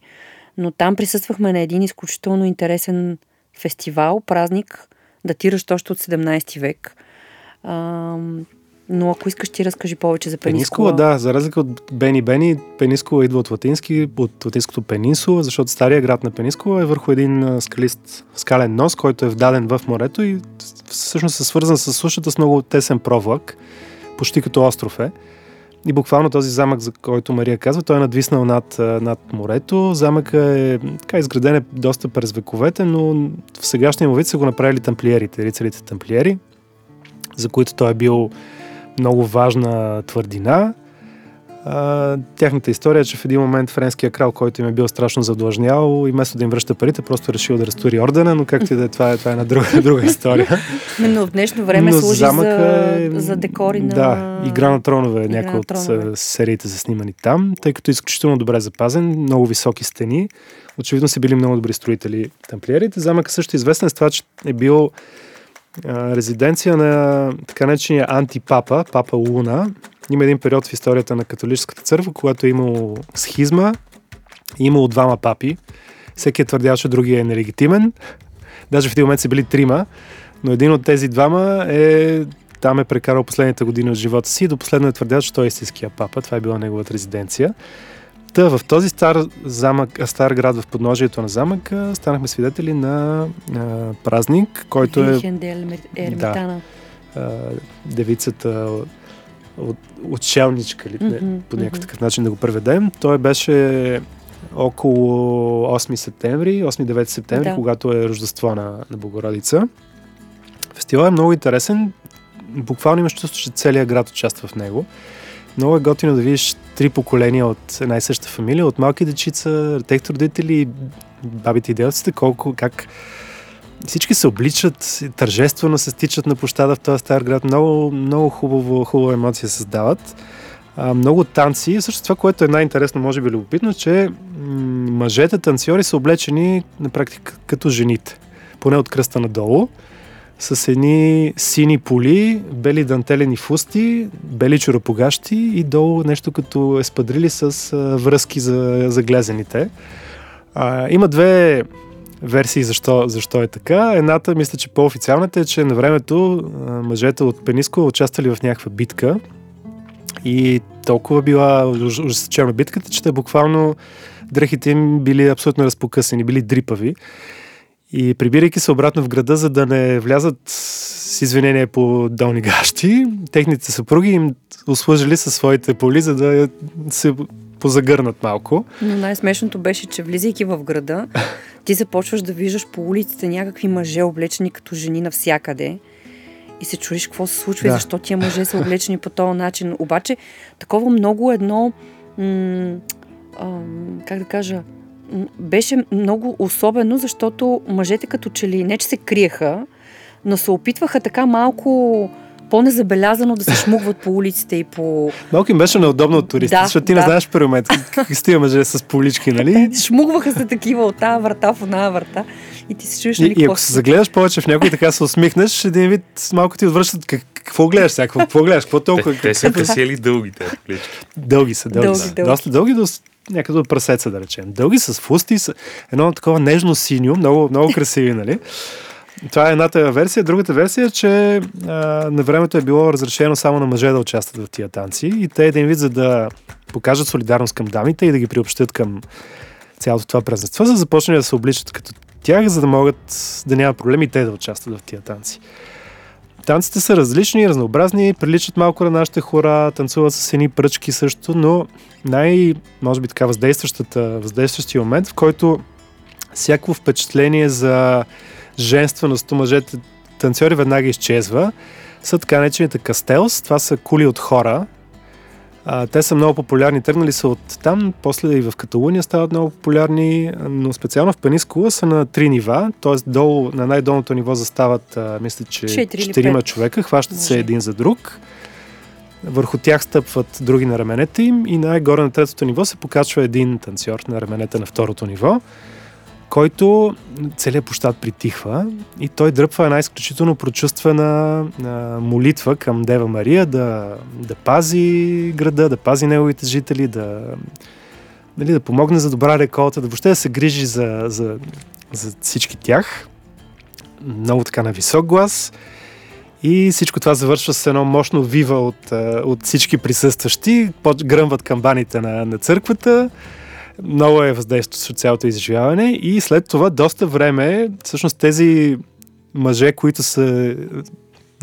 Speaker 1: но там присъствахме на един изключително интересен фестивал, празник, датиращ още от 17 век. А, но ако искаш ти разкажи повече за Пенискула.
Speaker 2: Пенискула, да, за разлика от Бени Бени, Пенискула идва от латински, от латинското пенинсула, защото стария град на Пенискула е върху един скалист, скален нос, който е вдаден в морето и всъщност е свързан с сушата с много тесен провлак, почти като остров е. И буквално този замък, за който Мария казва, той е надвиснал над, над морето. Замъка е така, изграден е доста през вековете, но в сегашния му вид са го направили тамплиерите, рицарите тамплиери, за които той е бил много важна твърдина. А, тяхната история е, че в един момент френския крал, който им е бил страшно задлъжнял и вместо да им връща парите, просто решил да разтури ордена, но както и да е, това е, това е една друга, (laughs) друга история.
Speaker 1: Но в днешно време но служи за, е, за декори на...
Speaker 2: Да, Игра на тронове е някои от сериите за снимани там, тъй като е изключително добре запазен, много високи стени. Очевидно са били много добри строители тамплиерите. Замъка също е известен с това, че е бил резиденция на така наречения антипапа, папа Луна, има един период в историята на католическата църква, когато е имало схизма, и имало двама папи. Всеки е твърдял, че другия е нелегитимен. Даже в един момент са били трима, но един от тези двама е там е прекарал последните години от живота си и до последно е твърдял, че той е истинския папа. Това е била неговата резиденция. Та в този стар, замък, стар град в подножието на замък станахме свидетели на а, празник, който е...
Speaker 1: Да,
Speaker 2: а, девицата от, отшелничка, ли, mm-hmm, по някакъв mm-hmm. такъв начин да го преведем. Той беше около 8 септември, 8-9 септември, да. когато е Рождество на, на Богородица. Фестивал е много интересен. Буквално имаш чувство, че целият град участва в него. Много е готино да видиш три поколения от една и съща фамилия, от малки дечица, техните родители, бабите и делците, колко, как всички се обличат, тържествено се стичат на площада в този стар град. Много, много хубаво, хубава емоция създават. А, много танци. Също това, което е най-интересно, може би любопитно, че мъжете танцори са облечени на практика като жените. Поне от кръста надолу. С едни сини поли, бели дантелени фусти, бели чуропогащи и долу нещо като еспадрили с връзки за, за глезените. А, има две версии защо, защо е така. Едната, мисля, че по-официалната е, че на времето мъжете от Пениско участвали в някаква битка и толкова била ужасчена битката, че те буквално дрехите им били абсолютно разпокъсани, били дрипави. И прибирайки се обратно в града, за да не влязат с извинение по долни гащи, техните съпруги им услужили със своите поли, за да се позагърнат малко.
Speaker 1: Но най-смешното беше, че влизайки в града, ти започваш да виждаш по улиците някакви мъже, облечени като жени навсякъде. И се чуеш какво се случва да. и защо тия мъже са облечени по този начин. Обаче, такова много едно, м- м- как да кажа, беше много особено, защото мъжете като че ли не че се криеха, но се опитваха така малко по-незабелязано да се шмугват по улиците и по...
Speaker 2: Малко им беше неудобно от туристите, да, защото ти да. не знаеш първи момент как стига мъже с полички, нали?
Speaker 1: Шмугваха се такива от тази врата в една врата и ти се чуеш,
Speaker 2: нали, И, и ако се загледаш повече в някой така се усмихнеш, един вид малко ти отвръщат как, какво гледаш сега, какво, какво гледаш, какво толкова...
Speaker 3: Те, те са (laughs) касели дългите.
Speaker 2: Дълги са, дълги, дълги, са. Дълги. Доста дълги, до някъде от прасеца, да речем. Дълги с фусти, с едно такова нежно синьо, много, много красиви, нали? Това е едната версия. Другата версия е, че а, на времето е било разрешено само на мъже да участват в тия танци и те един вид, за да покажат солидарност към дамите и да ги приобщят към цялото това празненство, да започнали да се обличат като тях, за да могат да няма проблеми и те да участват в тия танци. Танците са различни, разнообразни, приличат малко на нашите хора, танцуват с едни пръчки също, но най, може би така, въздействащата, въздействащия момент, в който всяко впечатление за женственост у мъжете танцори веднага изчезва, са така наречените кастелс. Това са кули от хора. А, те са много популярни. Тръгнали са от там, после и в Каталуния стават много популярни, но специално в Пенискула са на три нива, т.е. долу, на най-долното ниво застават, а, мисля, че четирима човека, хващат Може. се един за друг. Върху тях стъпват други на раменете им и най-горе на третото ниво се покачва един танцор на раменете на второто ниво който целият площад притихва и той дръпва една изключително прочувствена молитва към Дева Мария да, да пази града, да пази неговите жители, да, нали, да помогне за добра реколта, да въобще да се грижи за, за, за всички тях. Много така на висок глас. И всичко това завършва с едно мощно вива от, от всички присъстващи. Гръмват камбаните на, на църквата много е въздействащо цялото изживяване и след това доста време, всъщност тези мъже, които са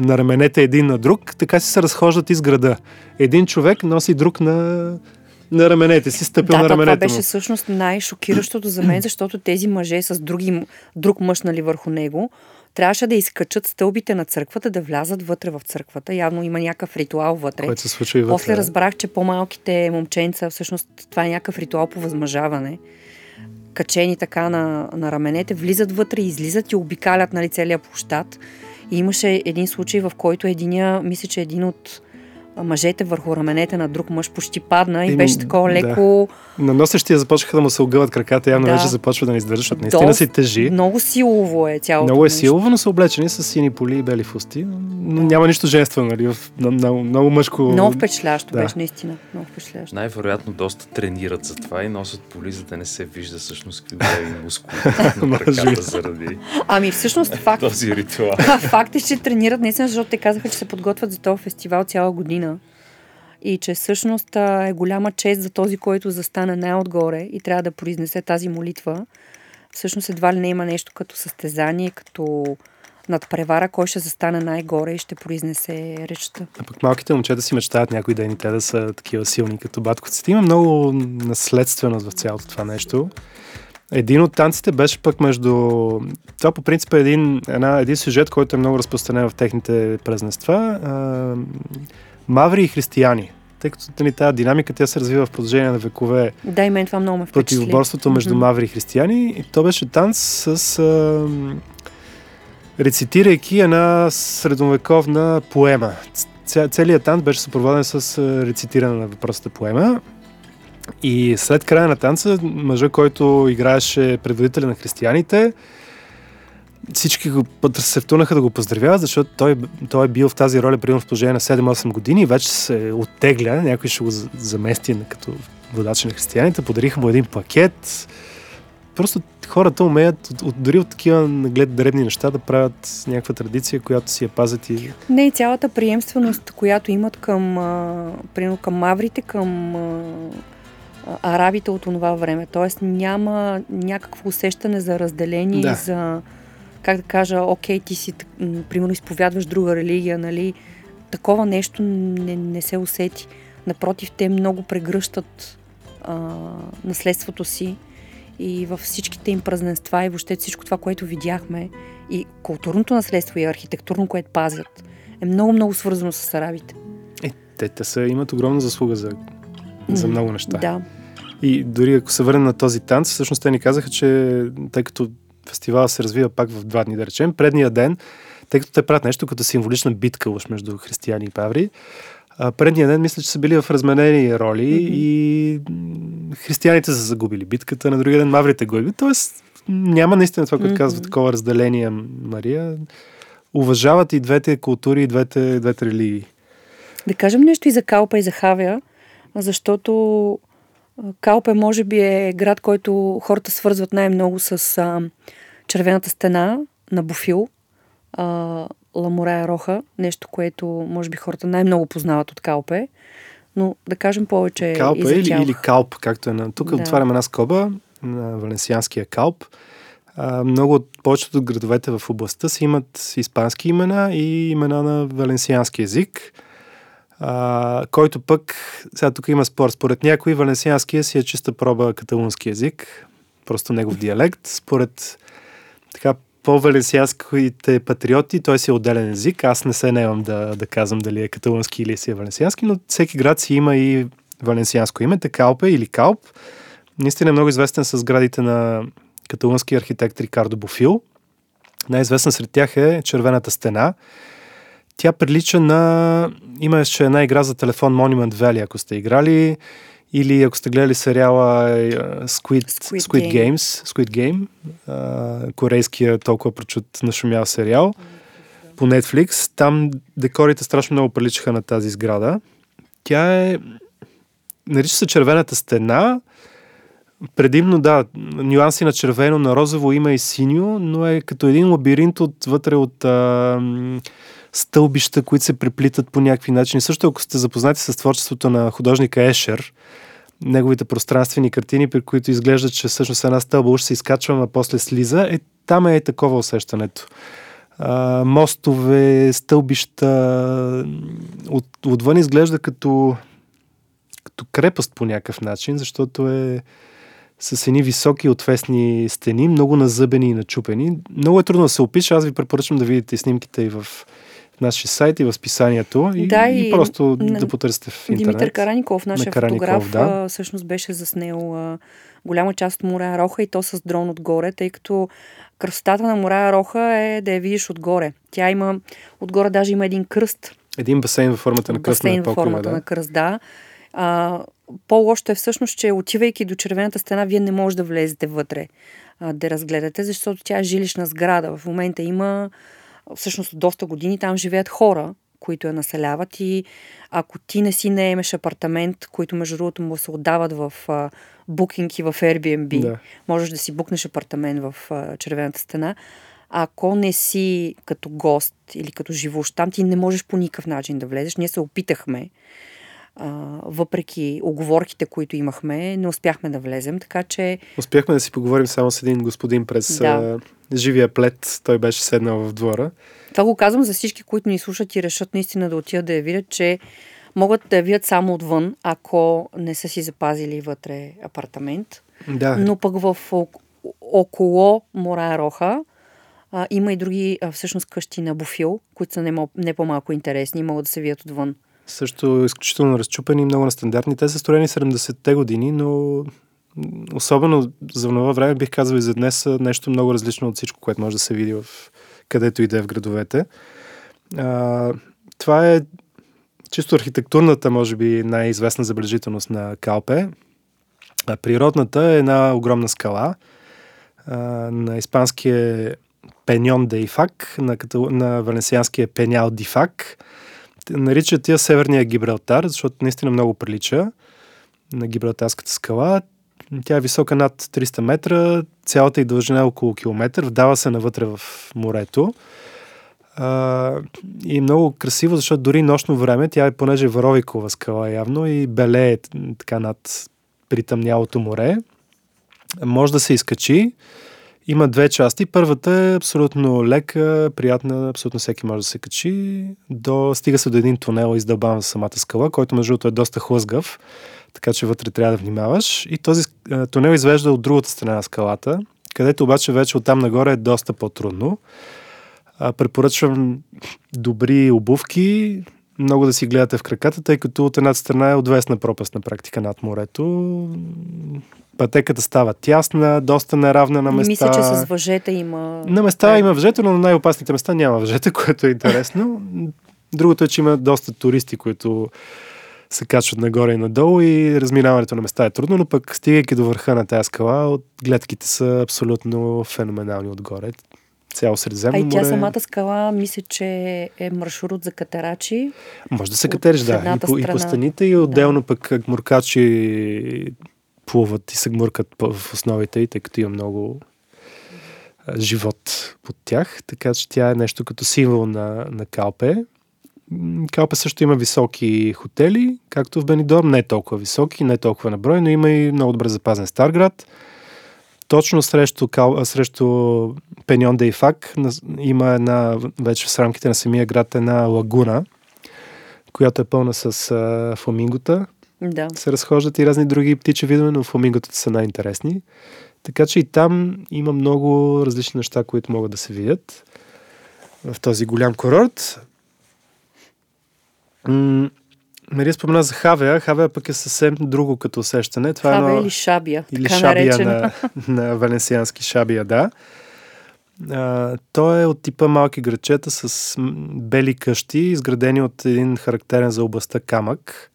Speaker 2: на раменете един на друг, така си се разхождат из града. Един човек носи друг на, на раменете си, стъпил
Speaker 1: да,
Speaker 2: на раменете
Speaker 1: това беше му. всъщност най-шокиращото за мен, (clears throat) защото тези мъже с други, друг мъж нали, върху него, трябваше да изкачат стълбите на църквата, да влязат вътре в църквата. Явно има някакъв ритуал вътре.
Speaker 2: Който се случва и вътре.
Speaker 1: После разбрах, че по-малките момченца, всъщност това е някакъв ритуал по възмъжаване. Качени така на, на раменете, влизат вътре, излизат и обикалят нали, целия площад. И имаше един случай, в който единия, мисля, че един от мъжете върху раменете на друг мъж почти падна и, и беше такова леко...
Speaker 2: Да. На носещия започнаха да му се огъват краката, явно да. вече започва да не издържа, защото наистина си тежи.
Speaker 1: Много силово е цялото
Speaker 2: Много е силово, но са облечени с сини поли и бели фусти. Но няма нищо женствено, нали? Много, много мъжко...
Speaker 1: Много впечатлящо да. беше, наистина. Много впечатлящо.
Speaker 3: Най-вероятно доста тренират за това и носят поли, за да не се вижда всъщност какви големи мускули (laughs) на краката заради
Speaker 1: Ами всъщност факт... (laughs)
Speaker 3: този ритуал. (laughs)
Speaker 1: факт е, че тренират наистина, защото те казаха, че се подготвят за този фестивал цяла година и че всъщност е голяма чест за този, който застане най-отгоре и трябва да произнесе тази молитва. Всъщност едва ли не има нещо като състезание, като надпревара, кой ще застане най-горе и ще произнесе речта.
Speaker 2: А пък малките момчета си мечтаят някои ден те да са такива силни като батковците. Има много наследственост в цялото това нещо. Един от танците беше пък между... Това по принцип е един, една, един сюжет, който е много разпространен в техните празненства. Маври и християни. Тъй като нали, тази динамика тя се развива в продължение на векове.
Speaker 1: Да, и мен това много ме впечатли.
Speaker 2: Противоборството между mm-hmm. маври и християни. И то беше танц с... А, рецитирайки една средновековна поема. Целият танц беше съпроводен с рецитиране на въпросата поема. И след края на танца, мъжа, който играеше предводителя на християните, всички го се втунаха да го поздравяват, защото той, той е бил в тази роля примерно в положение на 7-8 години и вече се оттегля, някой ще го замести като водач на християните, подариха му един пакет. Просто хората умеят от, от, дори от такива наглед дребни неща да правят някаква традиция, която си я пазят и...
Speaker 1: Не, и цялата приемственост, която имат към, а, примерно към маврите, към а, арабите от това време. Тоест няма някакво усещане за разделение, да. за как да кажа, окей, ти си, примерно, изповядваш друга религия, нали, такова нещо не, не се усети. Напротив, те много прегръщат а, наследството си и във всичките им празненства и въобще всичко това, което видяхме и културното наследство и архитектурно, което пазят, е много-много свързано с арабите.
Speaker 2: Е, те, те са, имат огромна заслуга за, за много неща.
Speaker 1: Да.
Speaker 2: И дори ако се върнем на този танц, всъщност те ни казаха, че тъй като фестивала се развива пак в два дни, да речем, предния ден, тъй като те правят нещо като символична битка уж между християни и паври, а, предния ден мисля, че са били в разменени роли mm-hmm. и християните са загубили битката, на другия ден маврите губили. Тоест няма наистина това, което mm-hmm. казва такова разделение Мария. Уважават и двете култури, и двете, двете религии.
Speaker 1: Да кажем нещо и за Калпа и за Хавя, защото Калпе може би е град, който хората свързват най-много с а, червената стена на Буфил, а, Ламорая Роха, нещо, което може би хората най-много познават от Калпе. Но да кажем повече
Speaker 2: Калпе
Speaker 1: за
Speaker 2: или, или Калп, както е на... Тук да. отваряме една скоба на валенсианския Калп. А, много от повечето от градовете в областта си имат испански имена и имена на валенсиански язик а, който пък, сега тук има спор, според някои валенсианския си е чиста проба каталунски язик, просто негов диалект. Според така по-валенсианските патриоти, той си е отделен език. Аз не се наемам да, да казвам дали е каталунски или си е валенсиански, но всеки град си има и валенсианско име, Калпе или Калп. Наистина е много известен с градите на каталунски архитект Рикардо Бофил. Най-известен сред тях е Червената стена, тя прилича на... Имаше една игра за телефон Monument Valley, ако сте играли, или ако сте гледали сериала Squid, Squid, Squid Game. Games, Squid Game, uh, корейския толкова прочут нашумял сериал по Netflix. Там декорите страшно много приличаха на тази сграда. Тя е... Нарича се червената стена. Предимно, да, нюанси на червено, на розово има и синьо, но е като един лабиринт отвътре от... А, стълбища, които се преплитат по някакви начини. Също ако сте запознати с творчеството на художника Ешер, неговите пространствени картини, при които изглежда, че всъщност една стълба уж се изкачва, а после слиза, е, там е такова усещането. А, мостове, стълбища, от, отвън изглежда като, като крепост по някакъв начин, защото е с едни високи отвесни стени, много назъбени и начупени. Много е трудно да се опише. Аз ви препоръчвам да видите снимките и в нашия сайт и в списанието и, да, и, и просто на, да потърсите в интернет.
Speaker 1: Димитър Караников, нашия Караников, фотограф, да. всъщност беше заснел а, голяма част от Морая Роха и то с дрон отгоре, тъй като красотата на Морая Роха е да я видиш отгоре. Тя има, отгоре даже има един кръст.
Speaker 2: Един басейн във формата на кръст.
Speaker 1: Басейн във формата да. на кръст, да. А, по-лошото е всъщност, че отивайки до червената стена, вие не можете да влезете вътре а, да разгледате, защото тя е жилищна сграда. В момента има всъщност доста години там живеят хора, които я населяват и ако ти не си наемеш апартамент, които между другото му се отдават в а, букинг и в Airbnb, да. можеш да си букнеш апартамент в а, червената стена, ако не си като гост или като живущ там, ти не можеш по никакъв начин да влезеш. Ние се опитахме, а, въпреки оговорките, които имахме, не успяхме да влезем, така че...
Speaker 2: Успяхме да си поговорим само с един господин през да живия плет, той беше седнал в двора.
Speaker 1: Това го казвам за всички, които ни слушат и решат наистина да отидат да я видят, че могат да я видят само отвън, ако не са си запазили вътре апартамент.
Speaker 2: Да.
Speaker 1: Но пък в около Морая Роха а, има и други а, всъщност къщи на Буфил, които са не, не по-малко интересни и могат да се видят отвън.
Speaker 2: също изключително разчупени, много нестандартни. Те са строени 70-те години, но особено за това време бих казал и за днес са нещо много различно от всичко, което може да се види в където и да е в градовете. А, това е чисто архитектурната, може би, най-известна забележителност на Калпе. А природната е една огромна скала. А, на испанския Пеньон де Ифак, на, на валенсианския Пенял Дифак. Наричат тия Северния Гибралтар, защото наистина много прилича на Гибралтарската скала. Тя е висока над 300 метра, цялата й дължина е около километър, вдава се навътре в морето. А, и много красиво, защото дори нощно време, тя е понеже варовикова скала явно и белее така над притъмнялото море. Може да се изкачи. Има две части. Първата е абсолютно лека, приятна, абсолютно всеки може да се качи. До, стига се до един тунел, издълбан в самата скала, който между другото е доста хлъзгав, така че вътре трябва да внимаваш. И този тунел извежда от другата страна на скалата, където обаче вече оттам нагоре е доста по-трудно. А, препоръчвам добри обувки, много да си гледате в краката, тъй като от едната страна е отвесна пропаст на практика над морето. Пътеката става тясна, доста неравна на места.
Speaker 1: Мисля, че с въжета има...
Speaker 2: На места има въжета, но на най-опасните места няма въжета, (laughs) което е интересно. Другото е, че има доста туристи, които се качват нагоре и надолу и разминаването на места е трудно, но пък стигайки до върха на тази скала, от гледките са абсолютно феноменални отгоре цяло Средиземно море.
Speaker 1: А и тя самата скала, мисля, че е маршрут за катерачи.
Speaker 2: Може да се катериш, да. И по, и по стените, и отделно да. пък гмуркачи плуват и се гмуркат в основите и тъй като има много живот под тях. Така че тя е нещо като символ на, на Калпе. Калпе също има високи хотели, както в Бенидорм, не толкова високи, не толкова на брой, но има и много добре запазен Старград точно срещу, срещу Пеньон де Ифак има една, вече в рамките на самия град, една лагуна, която е пълна с а, фламингота.
Speaker 1: Да.
Speaker 2: Се разхождат и разни други птичи видове, но фламинготата са най-интересни. Така че и там има много различни неща, които могат да се видят в този голям курорт. Мария спомена за Хавея. Хавея пък е съвсем друго като усещане.
Speaker 1: Това Хавея е едно... или Шабия.
Speaker 2: Или Шабия на, на валенсиански Шабия, да. А, той е от типа малки грачета с бели къщи, изградени от един характерен за областта камък.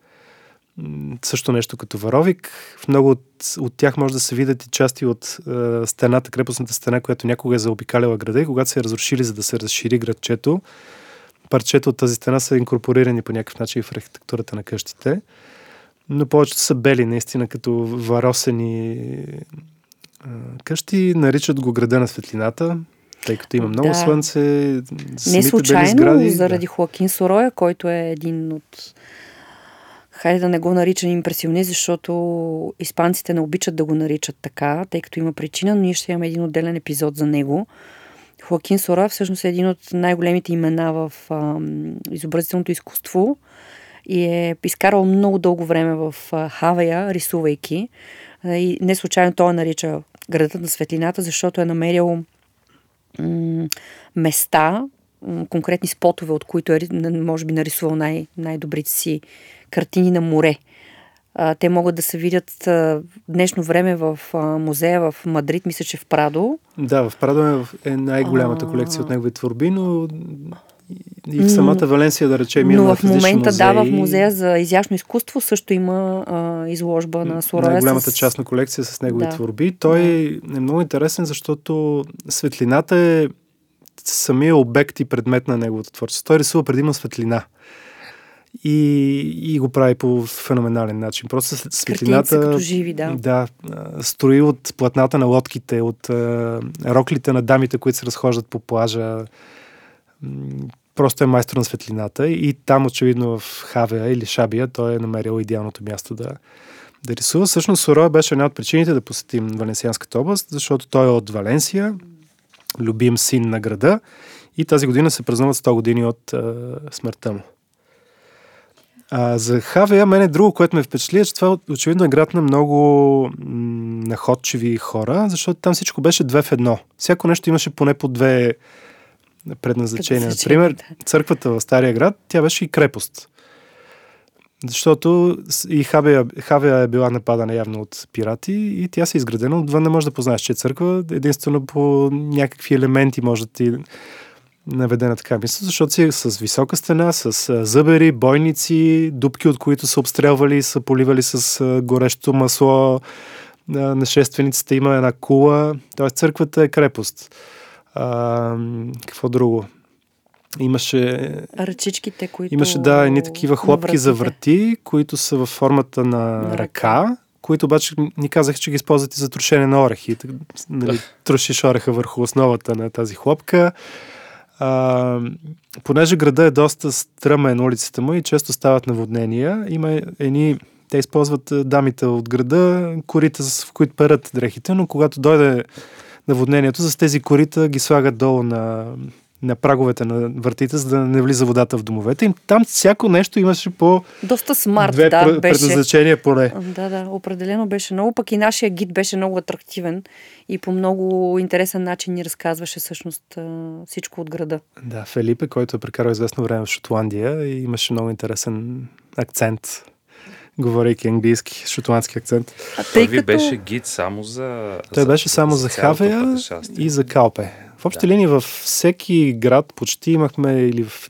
Speaker 2: Също нещо като варовик. В много от, от тях може да се видят и части от е, стената, крепостната стена, която някога е заобикаляла града и когато се е разрушили, за да се разшири градчето, парчета от тази стена са инкорпорирани по някакъв начин в архитектурата на къщите. Но повечето са бели, наистина, като варосени къщи. Наричат го града на светлината, тъй като има много да. слънце.
Speaker 1: Не случайно, сгради, заради да. Хоакин Сороя, който е един от хайде да не го наричам импресионист, защото испанците не обичат да го наричат така, тъй като има причина, но ние ще имаме един отделен епизод за него. Хоакин Сора всъщност е един от най-големите имена в а, изобразителното изкуство и е изкарал много дълго време в а, Хавая, рисувайки. И не случайно той нарича градът на светлината, защото е намерил м- места, м- конкретни спотове, от които е, може би, нарисувал най- най-добрите си картини на море. А, те могат да се видят а, днешно време в а, музея в Мадрид, мисля, че в Прадо.
Speaker 2: Да, в Прадо е най-голямата колекция от негови творби, но и в самата Валенсия, да речем,
Speaker 1: има Но в момента, музеи. да, в музея за изящно изкуство също има а, изложба на Сороя.
Speaker 2: Най-голямата с... частна колекция с негови да. творби. Той да. е много интересен, защото светлината е самия обект и предмет на неговото творчество. Той рисува предимно светлина и, и го прави по феноменален начин. Просто светлината...
Speaker 1: живи, да.
Speaker 2: Да, строи от платната на лодките, от а, роклите на дамите, които се разхождат по плажа. Просто е майстор на светлината и там очевидно в Хавея или Шабия той е намерил идеалното място да, да рисува. Всъщност Сороя беше една от причините да посетим Валенсианската област, защото той е от Валенсия, любим син на града и тази година се празнуват 100 години от а, смъртта му. А, за Хавея, мен е друго, което ме впечатли, е, че това очевидно е град на много м- находчиви хора, защото там всичко беше две в едно. Всяко нещо имаше поне по две предназначения. Например, църквата в Стария град, тя беше и крепост. Защото и Хавия, Хавия е била нападана явно от пирати и тя се е изградена отвън. Не може да познаеш, че е църква. Единствено по някакви елементи може да ти наведе на така мисъл, защото си с висока стена, с зъбери, бойници, дупки, от които са обстрелвали, са поливали с горещо масло. На има една кула. Тоест църквата е крепост. А, какво друго? Имаше...
Speaker 1: Ръчичките, които...
Speaker 2: Имаше, да, едни такива хлопки за врати, които са във формата на, на ръка, които обаче ни казаха, че ги използват и за трошене на орехи. Нали, трошиш ореха върху основата на тази хлопка. А, понеже града е доста стръмен улицата му и често стават наводнения, има едни те използват дамите от града, корита, в които перат дрехите, но когато дойде наводнението, с тези корита ги слагат долу на, на праговете на вратите, за да не влиза водата в домовете. И там всяко нещо имаше по
Speaker 1: Доста смарт,
Speaker 2: две
Speaker 1: да, беше.
Speaker 2: предназначения поне.
Speaker 1: Да, да, определено беше много. Пък и нашия гид беше много атрактивен и по много интересен начин ни разказваше всъщност всичко от града.
Speaker 2: Да, Фелипе, който е прекарал известно време в Шотландия и имаше много интересен акцент говорейки английски, шотландски акцент.
Speaker 3: А тъй като... беше гид само за...
Speaker 2: Той беше само за, за Хавея и за Калпе. В общи да. линии във всеки град почти имахме или в,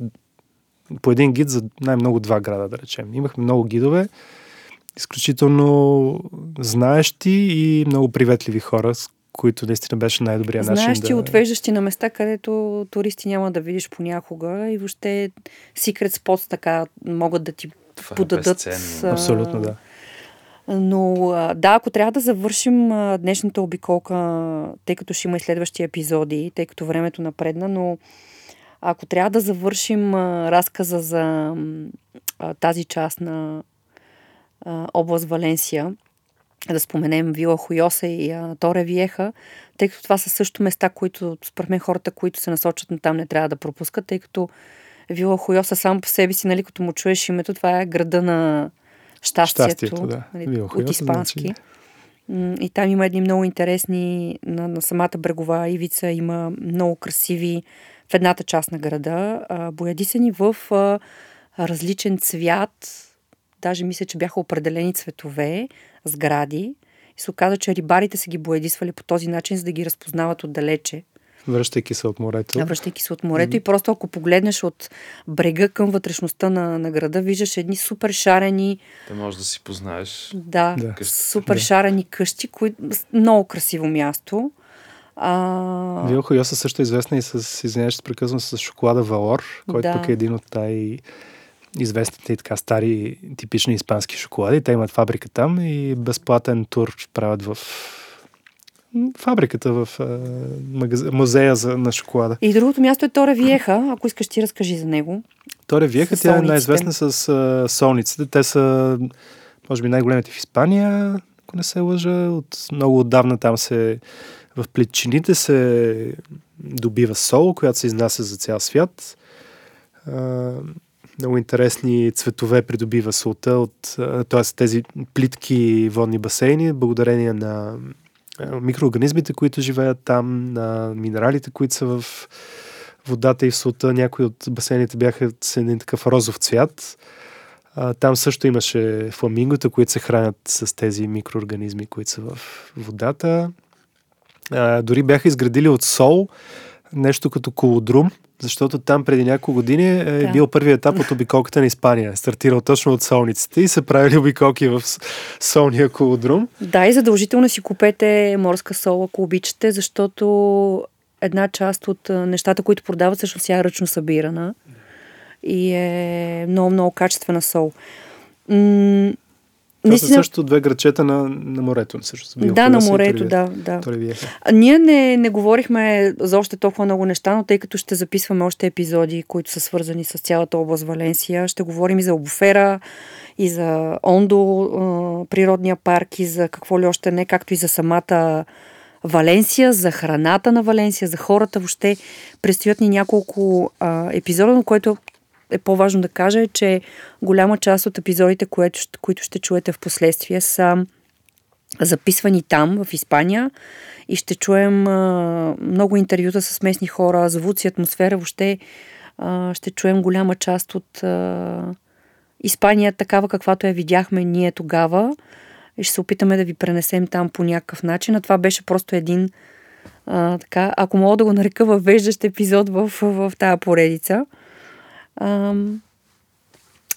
Speaker 2: по един гид за най-много два града, да речем. Имахме много гидове, изключително знаещи и много приветливи хора, с които наистина беше най-добрият начин.
Speaker 1: Знаещи,
Speaker 2: да...
Speaker 1: отвеждащи на места, където туристи няма да видиш понякога и въобще secret spots така могат да ти Това е подадат. Е
Speaker 2: Абсолютно, да.
Speaker 1: Но да, ако трябва да завършим днешната обиколка, тъй като ще има и следващи епизоди, тъй като времето напредна, но ако трябва да завършим разказа за тази част на област Валенсия, да споменем Вила Хуйоса и Торе Виеха, тъй като това са също места, които според мен хората, които се насочат на там не трябва да пропускат, тъй като Вила Хуйоса сам по себе си, нали, като му чуеш името, това е града на щастието, щастието да. нали, от испански. Значи... И там има едни много интересни, на, на самата брегова ивица има много красиви, в едната част на града, а, боядисани в а, различен цвят, даже мисля, че бяха определени цветове, сгради. И се оказа, че рибарите са ги боядисвали по този начин, за да ги разпознават отдалече.
Speaker 2: Връщайки се от морето.
Speaker 1: Връщайки се от морето. Mm-hmm. И просто ако погледнеш от брега към вътрешността на, на града, виждаш едни супер шарени.
Speaker 3: Да можеш да си познаеш.
Speaker 1: Да, да. супер да. шарени къщи, кои... много красиво място. А...
Speaker 2: Вилхо Йоса също е известна и с, извиняваш, прекъсвам с шоколада Валор, който да. пък е един от най- известните и така стари типични испански шоколади. Те имат фабрика там и безплатен тур правят в фабриката в магаз... музея за, на шоколада.
Speaker 1: И другото място е Торе Виеха, ако искаш ти разкажи за него.
Speaker 2: Торе Виеха, тя е най-известна с а, солниците. Те са, може би, най-големите в Испания, ако не се лъжа. От много отдавна там се в плечините се добива сол, която се изнася за цял свят. А, много интересни цветове придобива солта от т.е. тези плитки водни басейни, благодарение на микроорганизмите, които живеят там, на минералите, които са в водата и в солта. Някои от басейните бяха с един такъв розов цвят. Там също имаше фламингота, които се хранят с тези микроорганизми, които са в водата. Дори бяха изградили от сол нещо като колодрум, защото там преди няколко години е да. бил първият етап от обиколката на Испания. Стартирал точно от солниците и са правили обиколки в солния колодрум.
Speaker 1: Да, и задължително си купете морска сол, ако обичате, защото една част от нещата, които продават, също тя е ръчно събирана и е много, много качествена сол. М-
Speaker 2: това Наистина... са също две грачета на, на морето. Също
Speaker 1: да, на морето, да. да. А, ние не, не говорихме за още толкова много неща, но тъй като ще записваме още епизоди, които са свързани с цялата област Валенсия, ще говорим и за Обофера, и за Ондо, природния парк, и за какво ли още не, както и за самата Валенсия, за храната на Валенсия, за хората. Въобще предстоят ни няколко а, епизода, но което е по-важно да кажа е, че голяма част от епизодите, които, които ще чуете в последствие, са записвани там, в Испания и ще чуем а, много интервюта с местни хора, звуци, атмосфера, въобще а, ще чуем голяма част от а, Испания такава, каквато я видяхме ние тогава. И ще се опитаме да ви пренесем там по някакъв начин. А това беше просто един, а, така, ако мога да го нарека въвеждащ епизод в, в, в тази поредица.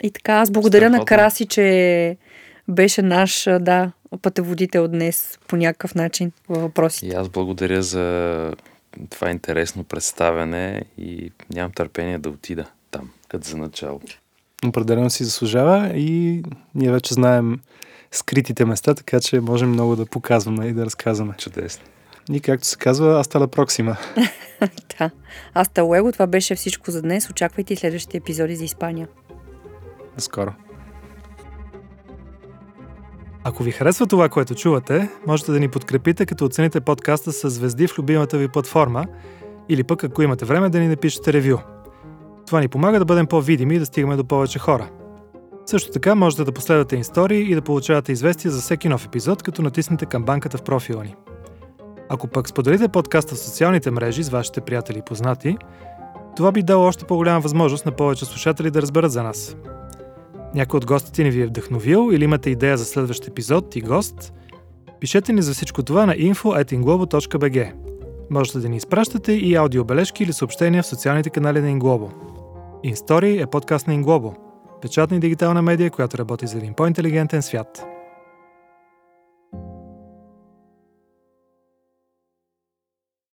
Speaker 1: И така, аз благодаря Страхотно. на Краси, че беше наш, да, пътеводител днес по някакъв начин във въпросите.
Speaker 3: И аз благодаря за това интересно представяне и нямам търпение да отида там, като за начало.
Speaker 2: Определено си заслужава и ние вече знаем скритите места, така че можем много да показваме и да разказваме.
Speaker 3: Чудесно.
Speaker 2: И както се казва, Аста Проксима. (laughs)
Speaker 1: да. Аста Лего, това беше всичко за днес. Очаквайте следващите епизоди за Испания.
Speaker 2: До скоро. Ако ви харесва това, което чувате, можете да ни подкрепите, като оцените подкаста с звезди в любимата ви платформа или пък ако имате време да ни напишете ревю. Това ни помага да бъдем по-видими и да стигаме до повече хора. Също така можете да последвате истории и да получавате известия за всеки нов епизод, като натиснете камбанката в профила ни. Ако пък споделите подкаста в социалните мрежи с вашите приятели и познати, това би дало още по-голяма възможност на повече слушатели да разберат за нас. Някой от гостите ни ви е вдъхновил или имате идея за следващ епизод и гост, пишете ни за всичко това на info.inglobo.bg. Можете да ни изпращате и аудиобележки или съобщения в социалните канали на Inglobo. InStory е подкаст на Inglobo, печатна и дигитална медия, която работи за един по-интелигентен свят.